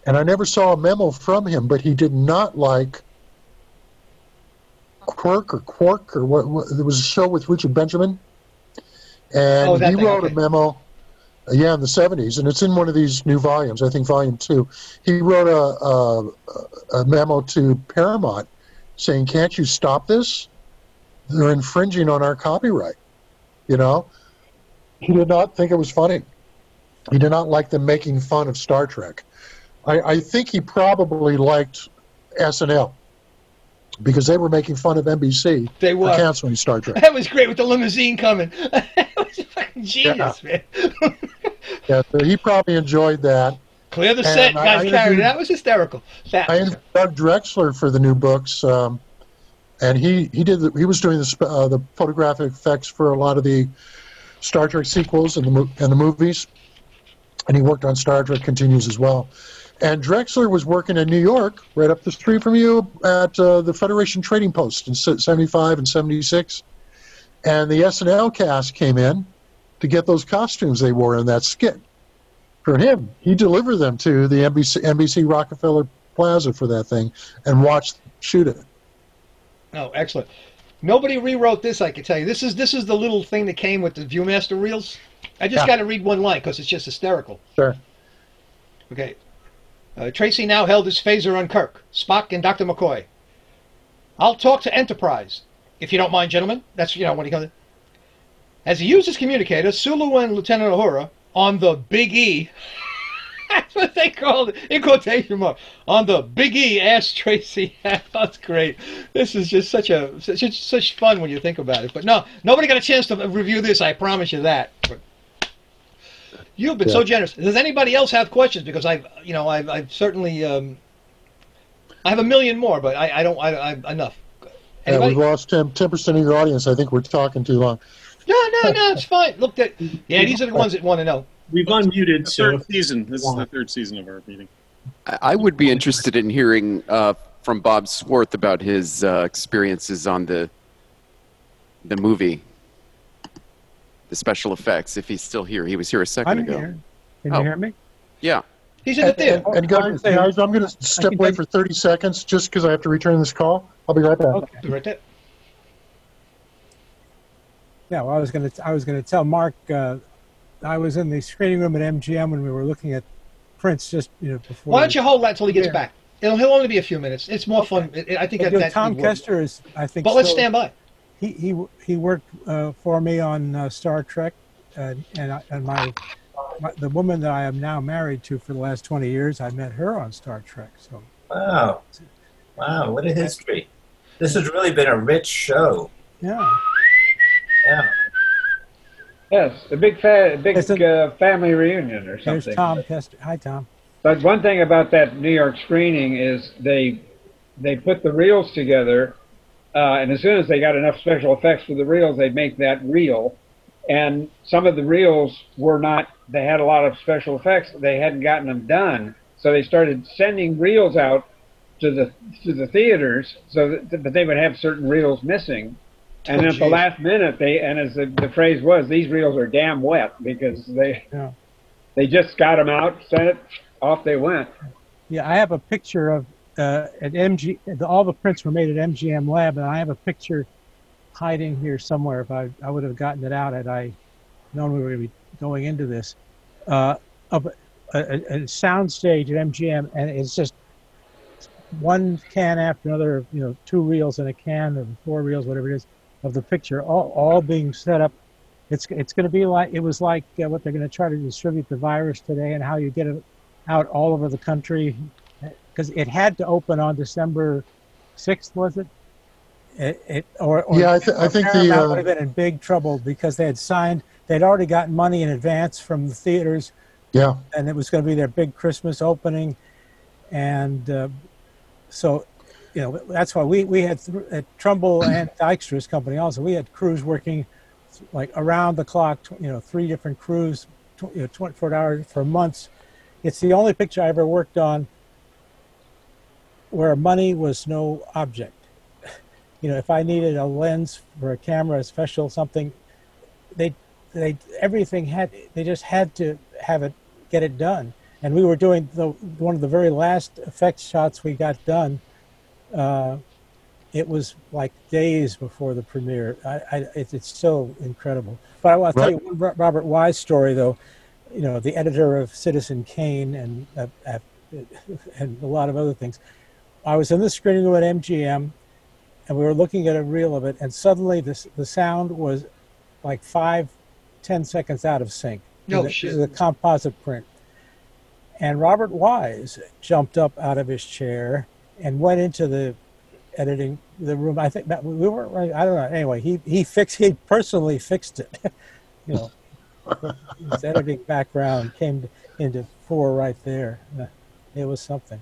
S3: and I never saw a memo from him, but he did not like Quirk or Quark or what, what there was a show with Richard Benjamin, and
S2: Oh,
S3: he
S2: thing,
S3: wrote
S2: okay.
S3: a memo. Yeah, in the '70s, and it's in one of these new volumes. I think volume two. He wrote a, a, a memo to Paramount saying, "Can't you stop this? They're infringing on our copyright." You know, he did not think it was funny. He did not like them making fun of Star Trek. I, I think he probably liked SNL because they were making fun of NBC
S2: they
S3: for
S2: were.
S3: canceling Star Trek.
S2: That was great with the limousine coming. that was fucking genius, man.
S3: Yeah, so he probably enjoyed that.
S2: Clear the
S3: And
S2: set, guys. It.
S3: interviewed-
S2: That was hysterical. That
S3: I interviewed Doug Drexler for the new books, um, and he he did the, he was doing the uh, the photographic effects for a lot of the Star Trek sequels and the and the movies, and he worked on Star Trek Continues as well. And Drexler was working in New York, right up the street from you, at uh, the Federation Trading Post in '75 and '76. And the SNL cast came in to get those costumes they wore in that skit. For him, he delivered them to the NBC, NBC Rockefeller Plaza for that thing and watched shoot it.
S2: Oh, excellent. Nobody rewrote this. I can tell you. This is this is the little thing that came with the ViewMaster reels. I just
S3: Yeah.
S2: got to read one line because it's just hysterical.
S3: Sure.
S2: Okay. Uh, Tracy now held his phaser on Kirk, Spock, and Dr. McCoy. I'll talk to Enterprise, if you don't mind, gentlemen. That's you know when he comes. in. As he used his communicator, Sulu and Lieutenant Uhura on the Big E. That's what they called it in quotation mark on the Big E. Asked Tracy. That's great. This is just such a such such fun when you think about it. But no, nobody got a chance to review this. I promise you that. But you've been so generous. Does anybody else have questions? Because I've you know I've, I've certainly um, I have a million more, but I, I don't I, I enough.
S3: Yeah, we've lost 10 percent of your audience. I think we're talking too long.
S2: no, no, no. It's fine. Look, that yeah, these are the ones that want to know.
S6: We've unmuted, so
S4: third season. This is the third season of our meeting.
S7: I I would be interested in hearing uh, from Bob Swarth about his uh, experiences on the the movie, the special effects. If he's still here, he was here a 2nd
S8: I'm
S7: ago.
S8: here. Can
S7: Oh.
S8: you hear me?
S7: Yeah,
S2: He's in the
S3: And,
S2: theater.
S3: and, and guys,
S8: say-
S3: guys, I'm going to step away for 30 seconds just because I have to return this call. I'll be right back.
S8: Okay.
S2: Right there.
S8: Yeah. Well, I was going to. I was going to tell Marc. Uh, I was in the screening room at MGM when we were looking at Prince just you know before.
S2: Why don't you hold that till he gets
S8: Yeah.
S2: back? It'll, he'll only be a few minutes. It's more fun. It- it- I think
S8: But,
S2: that,
S8: know,
S2: that
S8: Tom. Kester is. I think.
S2: But let's stand by.
S8: He he he worked uh, for me on uh, Star Trek, and and, and my, my the woman that I am now married to for the last twenty years. I met her on Star Trek. So
S6: wow, wow, what a history! This has really been a rich show.
S8: yeah.
S6: Yeah.
S9: Yes, a big fa- big uh, family reunion or something.
S8: Tom Kester. Hi, Tom.
S9: But one thing about that New York screening is they they put the reels together, uh, and as soon as they got enough special effects for the reels, they'd make that reel. And some of the reels were not. They had a lot of special effects. They hadn't gotten them done, so they started sending reels out to the to the theaters, so that but they would have certain reels missing. And
S2: Oh,
S9: at the last minute, they and as the, the phrase was, these reels are damn wet because they
S8: Yeah.
S9: they just got them out, sent it, off they went.
S8: Yeah, I have a picture of uh, at MG. the- All the prints were made at MGM Lab, and I have a picture hiding here somewhere. If I I would have gotten it out had I known we were going to be going into this, uh, of a, a, a sound stage at MGM, and it's just one can after another. You know, two reels in a can, or four reels, whatever it is, of the picture, all all being set up. It's it's going to be like it was like uh, what they're going to try to distribute the virus today, and how you get it out all over the country, because it had to open on December sixth, was it? It, it or, or
S3: Yeah, I thi- I think the,
S8: Paramount
S3: uh,
S8: would have been in big trouble because they had signed, they'd already gotten money in advance from the theaters,
S3: Yeah.
S8: and it was going to be their big Christmas opening, and uh, so, you know, that's why we we had th- at Trumbull and Dykstra's company also we had crews working like around the clock, tw- you know, three different crews, tw- you know, 24 hours for months. It's the only picture I ever worked on where money was no object. You know, if I needed a lens for a camera, a special something, they they everything had they just had to have it get it done. And we were doing the one of the very last effects shots we got done. Uh, it was like days before the premiere. I, I, it, it's so incredible. But I want to tell you one Robert Wise story, though. You know, the editor of Citizen Kane and uh, uh, and a lot of other things. I was in the screening room at MGM, and we were looking at a reel of it, and suddenly this the sound was like five, ten seconds out of sync.
S2: No
S8: the,
S2: shit.
S8: The composite print. And Robert Wise jumped up out of his chair and went into the editing the room. I think that we weren't right. I don't know. Anyway, he he fixed he personally fixed it. you know, his editing background came into fore right there. Uh, It was something.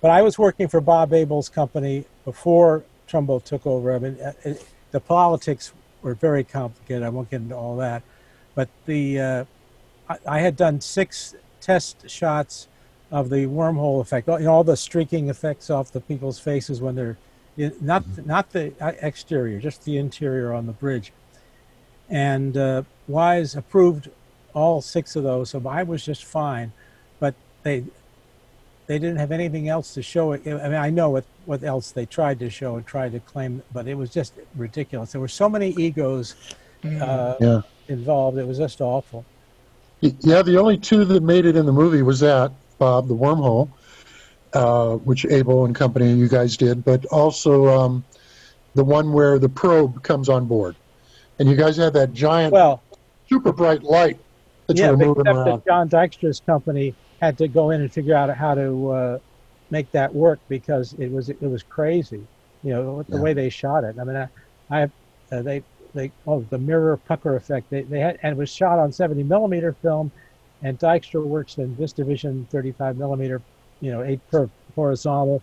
S8: But I was working for Bob Abel's company before Trumbull took over. I mean, uh, it, the politics were very complicated. I won't get into all that. But the uh, I, I had done six test shots of the wormhole effect, all, you know, all the streaking effects off the people's faces when they're in, not not the uh, exterior, just the interior on the bridge. And uh, Wise approved all six of those, so I was just fine. But they they didn't have anything else to show it. I mean, I know what what else they tried to show and tried to claim, but it was just ridiculous. There were so many egos uh,
S3: Yeah.
S8: involved. It was just awful.
S3: Yeah, the only two that made it in the movie was that Bob, the wormhole, uh, which Abel and company and you guys did, but also um, the one where the probe comes on board, and you guys had that giant,
S8: Well,
S3: super bright light that
S8: yeah,
S3: you were moving
S8: except
S3: around.
S8: that John Dykstra's company had to go in and figure out how to uh, make that work because it was it was crazy. You know the
S3: Yeah.
S8: way they shot it. I mean, I, I uh, they they oh the mirror pucker effect. They they had and it was shot on 70 millimeter film, and Dykstra works in VistaVision 35 millimeter, you know, eight per horizontal.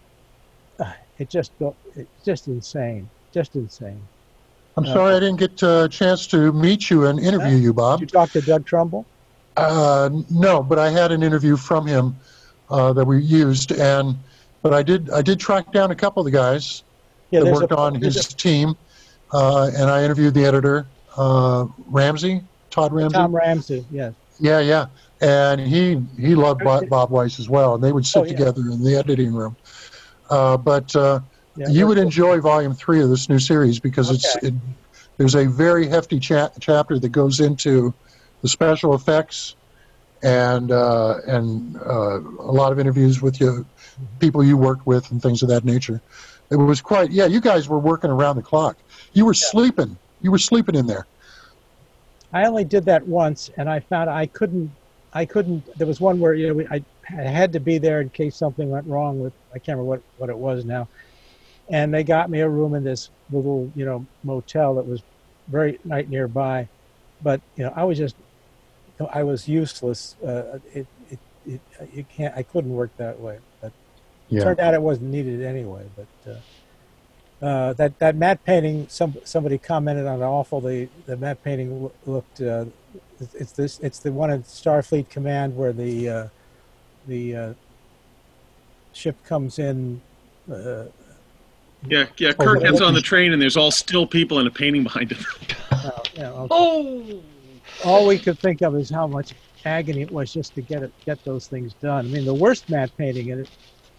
S8: Uh, It just go it's just insane, just insane.
S3: I'm sorry I didn't get a chance to meet you and interview you, Bob.
S8: Did you talk to Doug Trumbull?
S3: Uh, no, but I had an interview from him uh, that we used, and but I did I did track down a couple of the guys
S8: Yeah,
S3: that worked
S8: a,
S3: on his team, uh, and I interviewed the editor, uh, Ramsey, Todd Ramsey.
S8: Tom Ramsey. Yes.
S3: Yeah, yeah, and he he loved Bob, Bob Wise as well, and they would sit
S8: Oh, yeah.
S3: together in the editing room. Uh, but uh,
S8: Yeah,
S3: you would
S8: they're-
S3: enjoy Volume Three of this new series because it's it, there's a very hefty cha- chapter that goes into the special effects and uh, and uh, a lot of interviews with you, people you worked with, and things of that nature. It was quite yeah. You guys were working around the clock. You were sleeping. You were sleeping in there.
S8: I only did that once, and I found I couldn't. I couldn't. There was one where you know we- I, I had to be there in case something went wrong with. I can't remember what what it was now. And they got me a room in this little you know motel that was very right nearby, but you know I was just I was useless. Uh, it, it it you can't. I couldn't work that way. But
S3: Yeah.
S8: turned out it wasn't needed anyway. But uh, uh, that that matte painting, some somebody commented on how awful the the matte painting loo- looked. Uh, it's- it's this. It's the one at Starfleet Command where the uh, the uh, ship comes in. Uh,
S4: Yeah, yeah. Kirk
S3: the
S4: gets on the train and there's all still people and a painting behind him.
S8: uh, you know,
S2: Oh,
S8: all we could think of is how much agony it was just to get it, get those things done. I mean, the worst matte painting in it,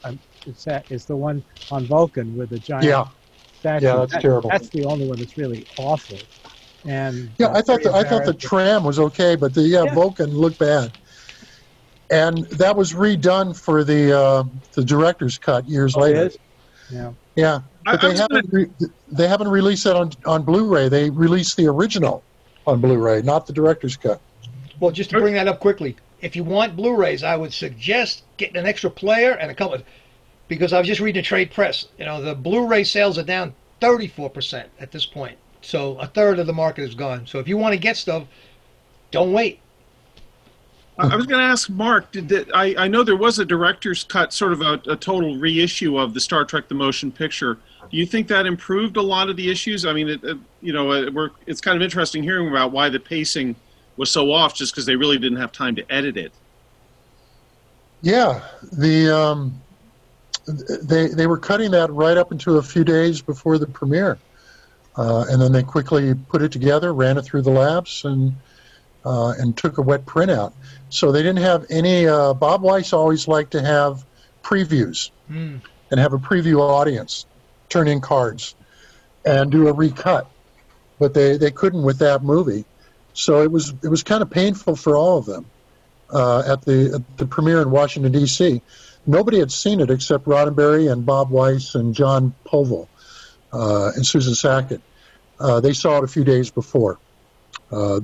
S8: um, it's that is the one on Vulcan with the giant
S3: Yeah.
S8: Statue.
S3: Yeah, that's
S8: That-
S3: terrible.
S8: That's the only one that's really awful. And
S3: Yeah,
S8: uh,
S3: I thought the, I thought the tram was okay, but the yeah,
S8: Yeah.
S3: Vulcan looked bad. and that was redone for the uh, the director's cut years
S8: Oh,
S3: later.
S8: is? Yeah.
S3: Yeah, but
S4: I
S3: they haven't re- they haven't released that on on Blu-ray. They released the original on Blu-ray, not the director's cut.
S2: Well, just to bring that up quickly, if you want Blu-rays, I would suggest getting an extra player and a couple, because I was just reading the trade press. You know, the Blu-ray sales are down 34% at this point. So a third of the market is gone. So if you want to get stuff, don't wait.
S4: I I was going to ask Marc. Did that, I, I know there was a director's cut, sort of a, a total reissue of the Star Trek: The Motion Picture. Do you think that improved a lot of the issues? I mean, it, it, you know, it, we're, it's kind of interesting hearing about why the pacing was so off, just because they really didn't have time to edit it.
S3: Yeah, the um, they they were cutting that right up into a few days before the premiere, uh, and then they quickly put it together, ran it through the labs, and uh, and took a wet printout. So they didn't have any. Uh, Bob Wise always liked to have previews
S2: Mm.
S3: and have a preview audience, turn in cards, and do a recut, but they they couldn't with that movie. So it was it was kind of painful for all of them uh, at the at the premiere in Washington D.C. Nobody had seen it except Roddenberry and Bob Wise and Jon Povill uh, and Susan Sackett. Uh, they saw it a few days before. Uh,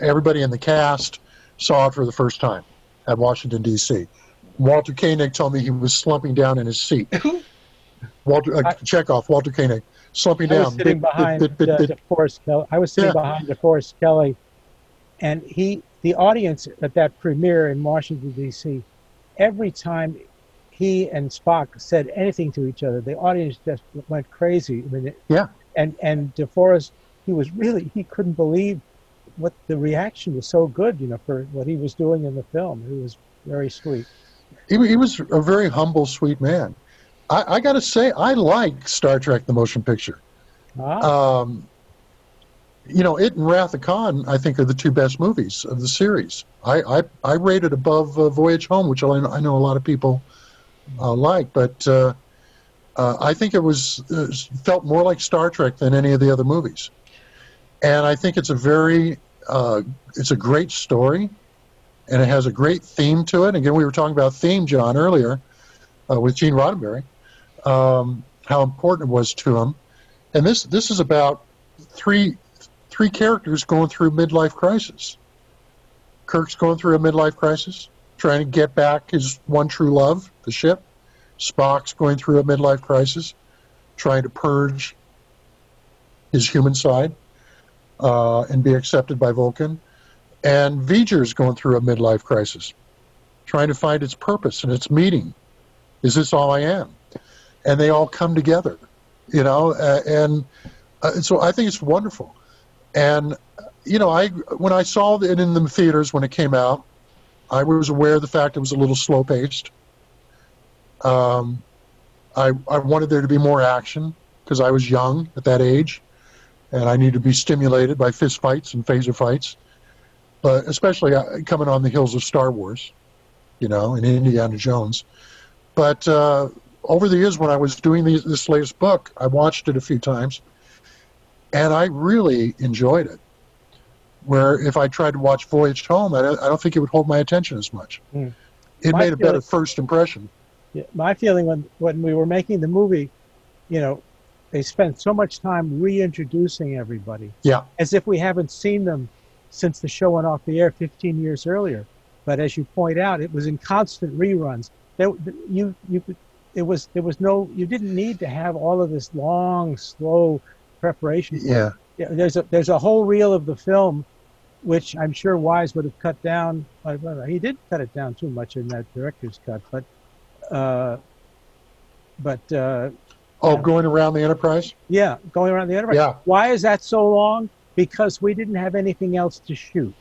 S3: everybody in the cast saw it for the first time at Washington D.C. Walter Koenig told me he was slumping down in his seat. Walter uh,
S8: I-
S3: Chekhov, Walter Koenig, slumping
S8: I
S3: down.
S8: was sitting behind
S3: bit, bit,
S8: uh,
S3: bit.
S8: DeForest Kelley. I was sitting
S3: Yeah.
S8: behind DeForest Kelley, and he, the audience at that premiere in Washington D.C., every time he and Spock said anything to each other, the audience just went crazy. I mean,
S3: Yeah.
S8: And and DeForest, he was really he couldn't believe what the reaction was so good. You know, for what he was doing in the film, it was very sweet.
S3: he, he was a very humble, sweet man. I, I got to say, I like Star Trek: The Motion Picture.
S8: Ah,
S3: Um, you know, it and Wrath of Khan, I think, are the two best movies of the series. I I, I rate it above uh, Voyage Home, which I know, I know a lot of people uh, like, but uh, uh, I think it was uh, felt more like Star Trek than any of the other movies. And I think it's a very uh, it's a great story, and it has a great theme to it. Again, we were talking about theme, John, earlier with Gene Roddenberry, um, how important it was to him. And this this is about three three characters going through midlife crisis. Kirk's going through a midlife crisis, trying to get back his one true love, the ship. Spock's going through a midlife crisis, trying to purge his human side uh, and be accepted by Vulcan. And V'ger's going through a midlife crisis, trying to find its purpose and its meaning. Is this all I am? And they all come together, you know. Uh, and uh, so I think it's wonderful. And you know, I when I saw it in the theaters when it came out, I was aware of the fact it was a little slow paced. Um, I I wanted there to be more action because I was young at that age, and I needed to be stimulated by fist fights and phaser fights, but especially uh, coming on the heels of Star Wars, you know, and Indiana Jones. But uh, over the years, when I was doing these, this latest book, I watched it a few times, and I really enjoyed it. Where if I tried to watch Voyage Home, I don't, I don't think it would hold my attention as much.
S8: Hmm.
S3: It
S8: My
S3: made a better first impression.
S8: Yeah, my feeling when when we were making the movie, you know, they spent so much time reintroducing everybody.
S3: Yeah.
S8: As if we haven't seen them since the show went off the air 15 years earlier. But as you point out, it was in constant reruns. There, you you could- it was there was no you didn't need to have all of this long slow preparation. it.
S3: Yeah.
S8: Yeah, there's a there's a whole reel of the film, which I'm sure Wise would have cut down. He did cut it down too much in that director's cut, but uh, but uh,
S3: Oh,
S8: Yeah.
S3: going around the Enterprise?
S8: yeah, going around the Enterprise.
S3: Yeah.
S8: Why is that so long? Because we didn't have anything else to shoot,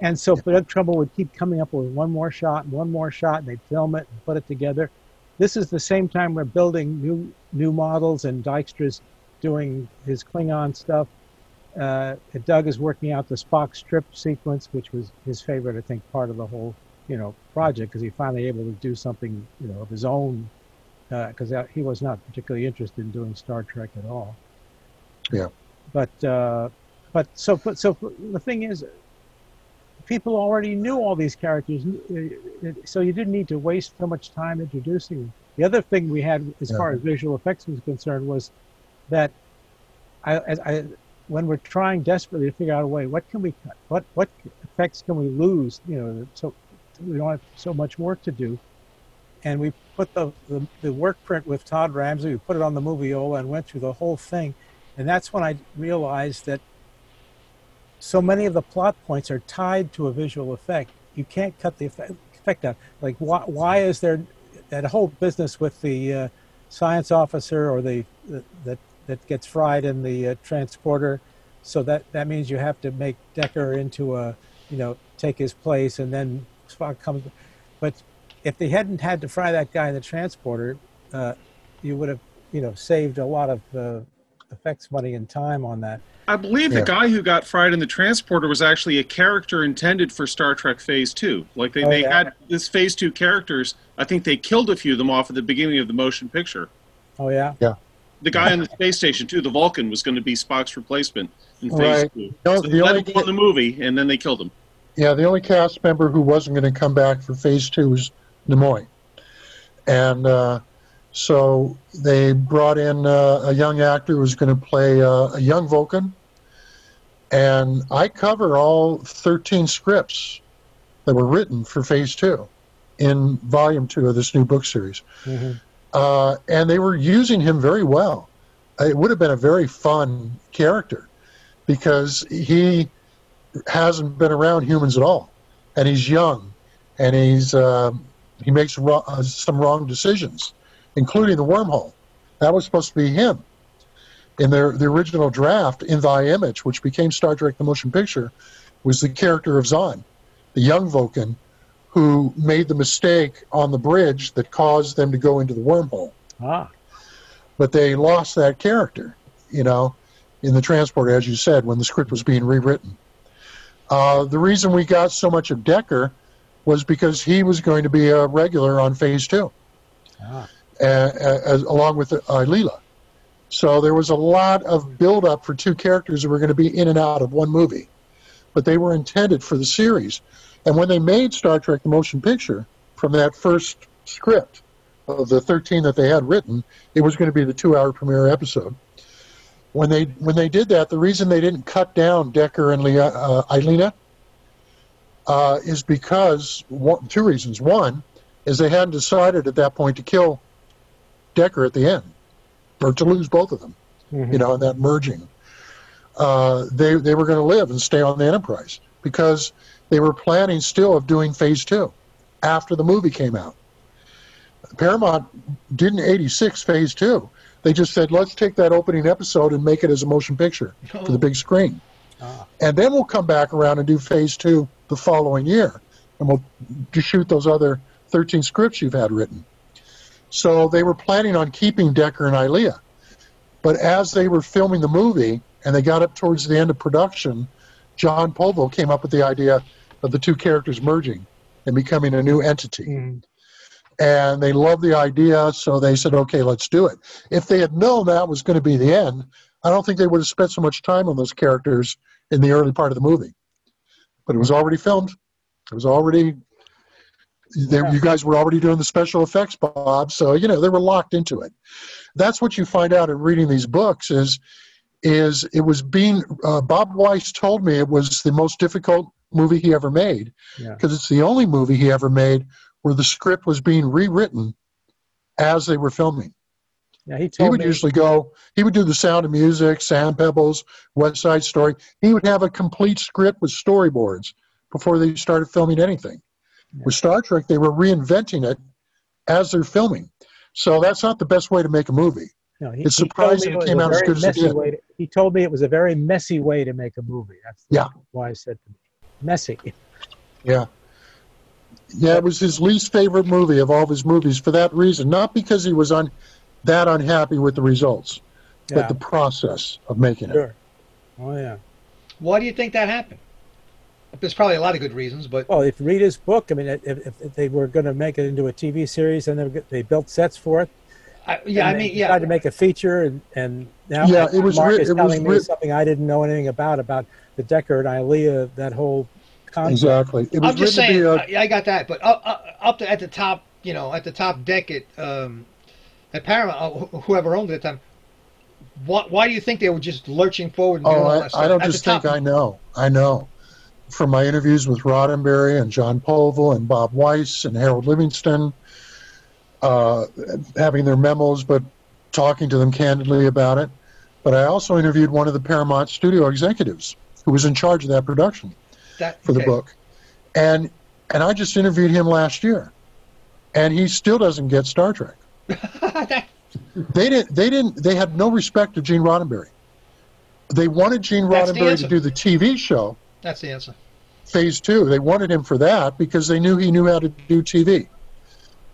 S8: and so Doug Trumbull would keep coming up with one more shot and one more shot, and they'd film it and put it together. This is the same time we're building new new models, and Dykstra's doing his Klingon stuff. Uh, Doug is working out the Spock strip sequence, which was his favorite, I think, part of the whole, you know, project because he finally able to do something, you know, of his own. Because uh, he was not particularly interested in doing Star Trek at all.
S3: Yeah.
S8: But uh, but so but so the thing is, people already knew all these characters, uh, so you didn't need to waste so much time introducing them. The other thing we had, as
S3: Yeah.
S8: far as visual effects was concerned, was that I, I, when we're trying desperately to figure out a way, what can we cut? What what effects can we lose? You know, so we don't have so much work to do. And we put the, the, the work print with Todd Ramsey, we put it on the Moviola and went through the whole thing. And that's when I realized that so many of the plot points are tied to a visual effect. You can't cut the effect, effect out. Like, why, why is there that whole business with the uh, science officer or the, the that that gets fried in the uh, transporter? So that that means you have to make Decker into a, you know, take his place, and then Spock comes. But if they hadn't had to fry that guy in the transporter, uh, you would have, you know, saved a lot of uh, effects money and time on that.
S4: I believe
S3: Yeah.
S4: the guy who got fried in the transporter was actually a character intended for Star Trek Phase Two. Like they,
S8: Oh,
S4: they
S8: yeah.
S4: had this Phase Two characters. I think they killed a few of them off at the beginning of the motion picture.
S8: Oh yeah? yeah.
S4: The guy on the space station too, the Vulcan, was going to be Spock's replacement in Phase
S3: Right.
S4: Two.
S3: The,
S4: So
S3: the
S4: they let
S3: only
S4: him go in the movie, and then they killed him.
S3: Yeah, the only cast member who wasn't going to come back for phase two was Nimoy. And uh, so they brought in uh, a young actor who was going to play uh, a young Vulcan. And I cover all 13 scripts that were written for phase two in volume two of this new book series.
S8: hmm
S3: Uh, and they were using him very well. It would have been a very fun character because he hasn't been around humans at all, and he's young, and he's um he makes uh, some wrong decisions, including the wormhole. That was supposed to be him. In their the original draft, in thy image, which became Star Trek: The Motion Picture, was the character of Xon, the young Vulcan, who made the mistake on the bridge that caused them to go into the wormhole
S8: Ah.
S3: but they lost that character, you know, in the transporter, as you said, when the script was being rewritten. Uh, the reason we got so much of Decker was because he was going to be a regular on Phase Two,
S8: Ah.
S3: uh, as, along with uh, Ilia. So there was a lot of build-up for two characters that were going to be in and out of one movie, but they were intended for the series. And when they made Star Trek: The Motion Picture from that first script of the 13 that they had written, it was going to be the two-hour premiere episode. When they when they did that, the reason they didn't cut down Decker and Ilia, uh, uh, is because one, two reasons. One is they hadn't decided at that point to kill Decker at the end, or to lose both of them.
S8: Mhm.
S3: You know, in that merging, uh, they they were going to live and stay on the Enterprise because they were planning still of doing Phase Two after the movie came out. Paramount didn't 86 Phase Two. They just said, let's take that opening episode and make it as a motion picture for the big screen.
S8: Ah.
S3: And then we'll come back around and do phase two the following year. And we'll just shoot those other 13 scripts you've had written. So they were planning on keeping Decker and Ilia. But as they were filming the movie and they got up towards the end of production, Jon Povill came up with the idea of the two characters merging and becoming a new entity
S8: Mhm.
S3: and they loved the idea, so they said, "Okay, let's do it." If they had known that was going to be the end, I don't think they would have spent so much time on those characters in the early part of the movie. But it was already filmed. It was already. They, You guys were already doing the special effects, Bob. So you know they were locked into it. That's what you find out in reading these books is is it was being. Uh, Bob Wise told me it was the most difficult movie he ever made
S8: Yeah.
S3: because it's the only movie he ever made where the script was being rewritten as they were filming.
S8: Yeah, he
S3: He would
S8: me.
S3: usually go, he would do the sound of music, Sand Pebbles, West Side Story. He would have a complete script with storyboards before they started filming anything. With Star Trek, they were reinventing it as they're filming. So that's not the best way to make a movie.
S8: no, he,
S3: it's surprising
S8: me
S3: it came out as good as it
S8: messy
S3: did.
S8: way to- he told me it was a very messy way to make a movie. That's
S3: Yeah.
S8: why I said to messy.
S3: Yeah. Yeah, it was his least favorite movie of all of his movies for that reason. Not because he was un- that unhappy with the results,
S8: Yeah.
S3: but the process of making it.
S8: Oh yeah.
S2: Why do you think that happened? There's probably a lot of good reasons, but
S8: Well, if read his book, I mean, if, if, if they were going to make it into a TV series and they, they built sets for it,
S2: I, yeah, I
S8: and
S2: mean, yeah,
S8: tried to make a feature, and, and now
S3: Yeah, it was
S8: Marc
S3: writ-
S8: is
S3: it was
S8: telling me
S3: writ-
S8: something I didn't know anything about about the Decker and Ilia, that whole concept.
S3: Exactly. It was
S2: I'm just saying,
S3: to be a,
S2: I, I got that, but up, up, up to, at the top, you know, at the top deck at um, at Paramount, uh, whoever owned it at the time. Why, why do you think they were just lurching forward and
S3: Oh, I. I don't
S2: At
S3: just think I know. I know. From my interviews with Roddenberry and Jon Povill and Bob Wise and Harold Livingston, uh, having their memos, but talking to them candidly about it. But I also interviewed one of the Paramount studio executives who was in charge of that production
S2: that,
S3: for the
S2: okay.
S3: book, and and I just interviewed him last year, and he still doesn't get Star Trek. They didn't. They didn't. They had no respect to Gene Roddenberry. They wanted Gene Roddenberry to do the TV show,
S2: That's the answer.
S3: Phase Two. They wanted him for that because they knew he knew how to do TV.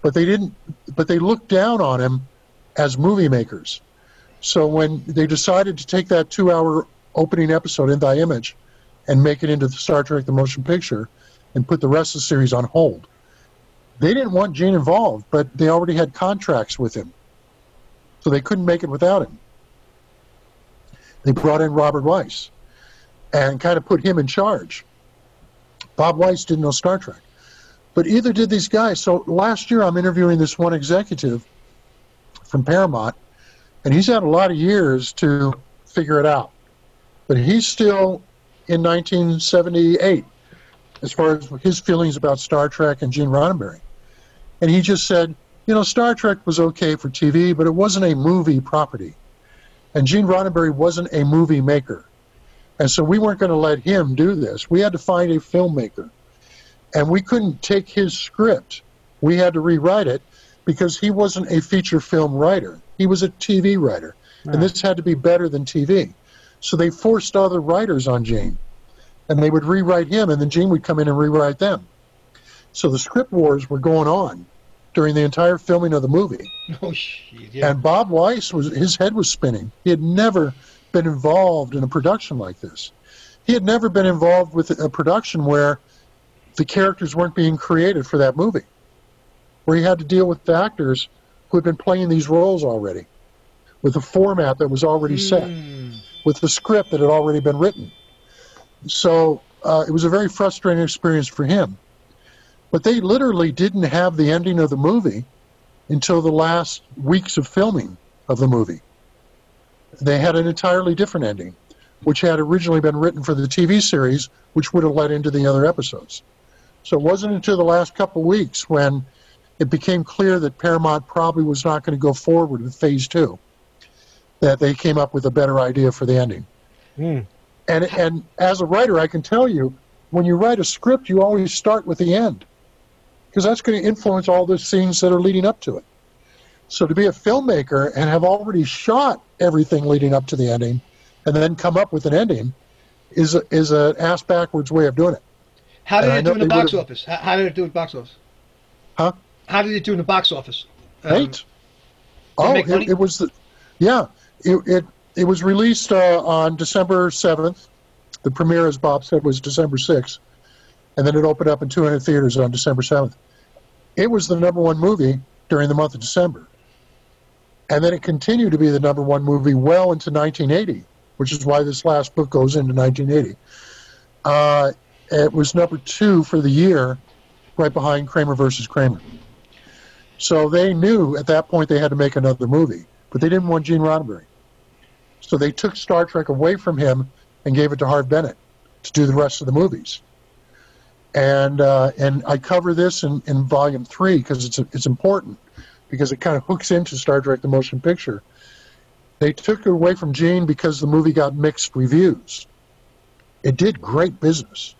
S3: But they didn't. But they looked down on him as movie makers. So when they decided to take that two-hour opening episode in Thy Image and make it into the Star Trek: The Motion Picture, and put the rest of the series on hold, they didn't want Gene involved. But they already had contracts with him, so they couldn't make it without him. They brought in Robert Wise and kind of put him in charge. Bob Wise didn't know Star Trek, but either did these guys. So last year, I'm interviewing this one executive from Paramount, and he's had a lot of years to figure it out. But he's still in 1978 as far as his feelings about Star Trek and Gene Roddenberry. And he just said, you know, Star Trek was okay for TV, but it wasn't a movie property. And Gene Roddenberry wasn't a movie maker. And so we weren't going to let him do this. We had to find a filmmaker. And we couldn't take his script. We had to rewrite it because he wasn't a feature film writer. He was a TV writer. And ah. this had to be better than TV. So they forced other writers on Gene. And they would rewrite him, and then Gene would come in and rewrite them. So the script wars were going on during the entire filming of the movie.
S2: Oh shit! Yeah.
S3: And Bob Wise was his head was spinning. He had never been involved in a production like this. He had never been involved with a production where the characters weren't being created for that movie, where he had to deal with the actors who had been playing these roles already, with a format that was already set,
S2: Hmm.
S3: with the script that had already been written. So uh, it was a very frustrating experience for him. But they literally didn't have the ending of the movie until the last weeks of filming of the movie. They had an entirely different ending, which had originally been written for the TV series, which would have led into the other episodes. So it wasn't until the last couple of weeks when it became clear that Paramount probably was not going to go forward with Phase Two that they came up with a better idea for the ending.
S8: Hmm.
S3: And and as a writer, I can tell you, when you write a script, you always start with the end, because that's going to influence all the scenes that are leading up to it. So to be a filmmaker and have already shot everything leading up to the ending, and then come up with an ending, is a, is an ass backwards way of doing it.
S2: How did it do in the box
S3: would've-
S2: office? How, how did it do at box office?
S3: Huh?
S2: How did it do in the box office? Um,
S3: Right? oh, it, it was the, yeah. It it it was released uh, on December seventh. The premiere, as Bob said, was December sixth, and then it opened up in 200 theaters on December seventh. It was the number one movie during the month of December, and then it continued to be the number one movie well into 1980, which is why this last book goes into 1980. Uh, it was number two for the year, right behind Kramer versus Kramer. So they knew at that point they had to make another movie, but they didn't want Gene Roddenberry. So they took Star Trek away from him and gave it to Harve Bennett to do the rest of the movies. And uh, and I cover this in, in volume three because it's it's important because it kind of hooks into Star Trek: The Motion Picture. They took it away from Gene because the movie got mixed reviews. It did great business,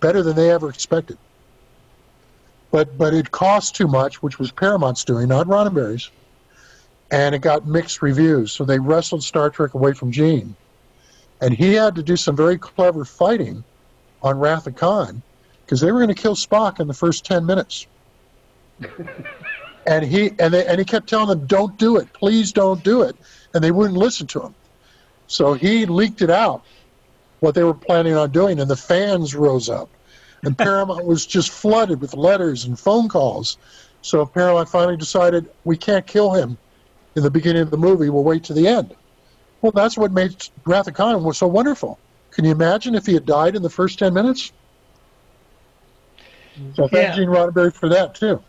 S3: better than they ever expected but but it cost too much, which was Paramount's doing, not Roddenberry's, and it got mixed reviews. So they wrestled Star Trek away from Gene, and he had to do some very clever fighting on Wrath of Khan because they were going to kill Spock in the first ten minutes. and he and they, and he kept telling them, "Don't do it, please don't do it," and they wouldn't listen to him. So he leaked it out what they were planning on doing, and the fans rose up and Paramount was just flooded with letters and phone calls. So Paramount finally decided we can't kill him in the beginning of the movie. We'll wait to the end. Well, that's what made Wrath of Khan was so wonderful. Can you imagine if he had died in the first ten minutes? So thank
S2: Yeah.
S3: Gene Roddenberry for that too.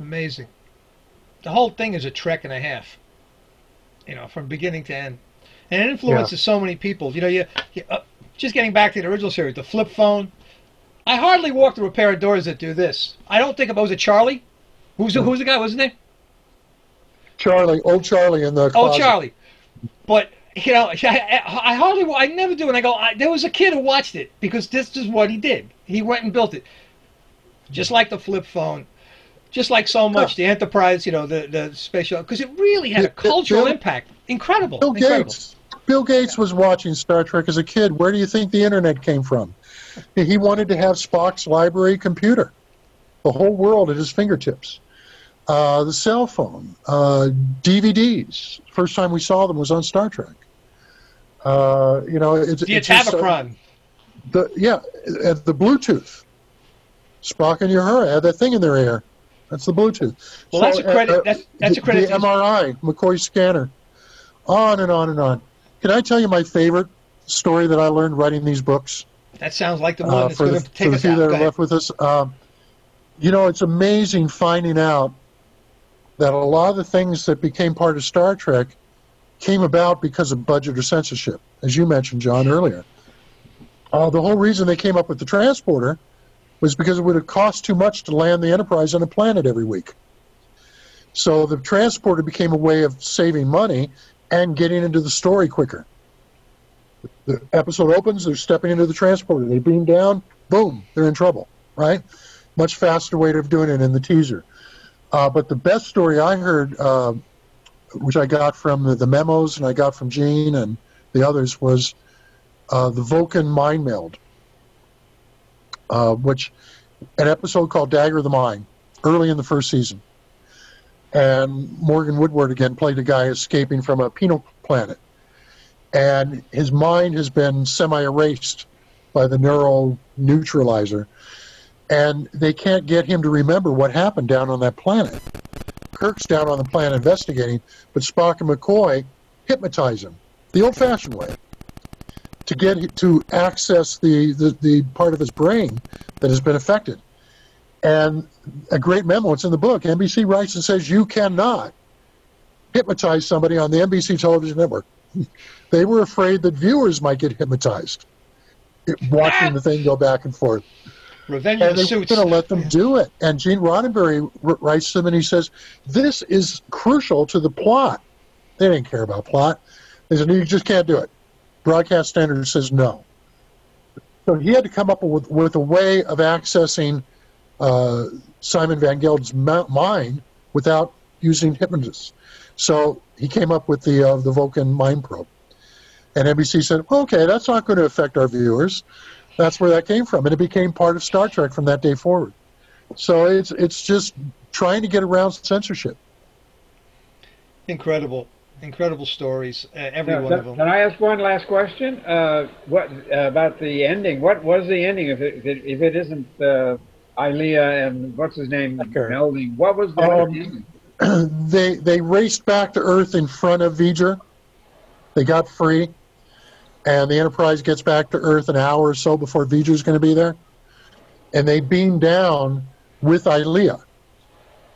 S2: Amazing. The whole thing is a trek and a half. You know, from beginning to end, and it influences so many people. You know, you, you uh, just getting back to the original series, the flip phone. I hardly walk through a pair of doors that do this. I don't think about was it Charlie? Who's the, who's the guy? Wasn't it?
S3: Charlie, old Charlie in the
S2: Oh,
S3: closet.
S2: Charlie. But you know, I, I, hardly, I never do, and I go. I, there was a kid who watched it because this is what he did. He went and built it, just like the flip phone, just like so much the Enterprise. You know, the the spatial because it really had a cultural
S3: Bill-
S2: impact. Incredible,
S3: Bill
S2: incredible.
S3: Gates. Bill Gates was watching Star Trek as a kid. Where do you think the internet came from? He wanted to have Spock's library computer, the whole world at his fingertips. Uh, the cell phone, uh, DVDs. First time we saw them was on Star Trek. Uh, you know, it's,
S2: The
S3: it's just, uh, the yeah, uh, the Bluetooth. Spock and Uhura had that thing in their ear. That's the Bluetooth.
S2: Well, that's a credit- that's- that's a credit
S3: The
S2: to-
S3: MRI, McCoy scanner, on and on and on. Can I tell you my favorite story that I learned writing these books?
S2: That sounds like the one
S3: uh,
S2: that's
S3: for
S2: going
S3: the,
S2: to
S3: for
S2: take
S3: the
S2: us
S3: few
S2: out.
S3: that
S2: Go
S3: are
S2: ahead.
S3: left with us. Um, you know, it's amazing finding out that a lot of the things that became part of Star Trek came about because of budget or censorship, as you mentioned, John, earlier. Uh, the whole reason they came up with the transporter was because it would have cost too much to land the Enterprise on a planet every week. So the transporter became a way of saving money and getting into the story quicker. The episode opens, they're stepping into the transporter. They beam down, boom, they're in trouble, right? Much faster way of doing it in the teaser. Uh, but the best story I heard, uh, which I got from the, memos and I got from Gene and the others, was uh, the Vulcan mind meld, uh, which an episode called Dagger of the Mind, early in the first season. And Morgan Woodward again played a guy escaping from a penal planet. And his mind has been semi erased by the neural neutralizer. And they can't get him to remember what happened down on that planet. Kirk's down on the planet investigating, but Spock and McCoy hypnotize him the old fashioned way to get to access the, the, the part of his brain that has been affected. And a great memo, it's in the book. NBC writes and says you cannot hypnotize somebody on the NBC television network. they were afraid that viewers might get hypnotized watching the thing go back and forth.
S2: Revenge
S3: And they
S2: the
S3: were
S2: Suits.
S3: going to let them do it. And Gene Roddenberry writes to them and he says, This is crucial to the plot. They didn't care about plot. They said, You just can't do it. Broadcast standard says no. So he had to come up with, with a way of accessing uh, Simon Van Gelder's ma- mind without using hypnotists. So he came up with the uh, the Vulcan mind probe. And NBC said, okay, that's not going to affect our viewers. That's where that came from, and it became part of Star Trek from that day forward. So it's it's just trying to get around censorship.
S2: Incredible, incredible stories. Uh, every
S9: Now,
S2: one
S9: can,
S2: of them.
S9: can I ask one last question? Uh, what uh, about the ending? What was the ending if it if it, if it isn't uh, Ilia and what's his name
S8: Decker.
S9: melding? What was the
S3: Um, they they raced back to Earth in front of V'ger. They got free, and the Enterprise gets back to Earth an hour or so before V'ger's going to be there, and they beam down with Ilia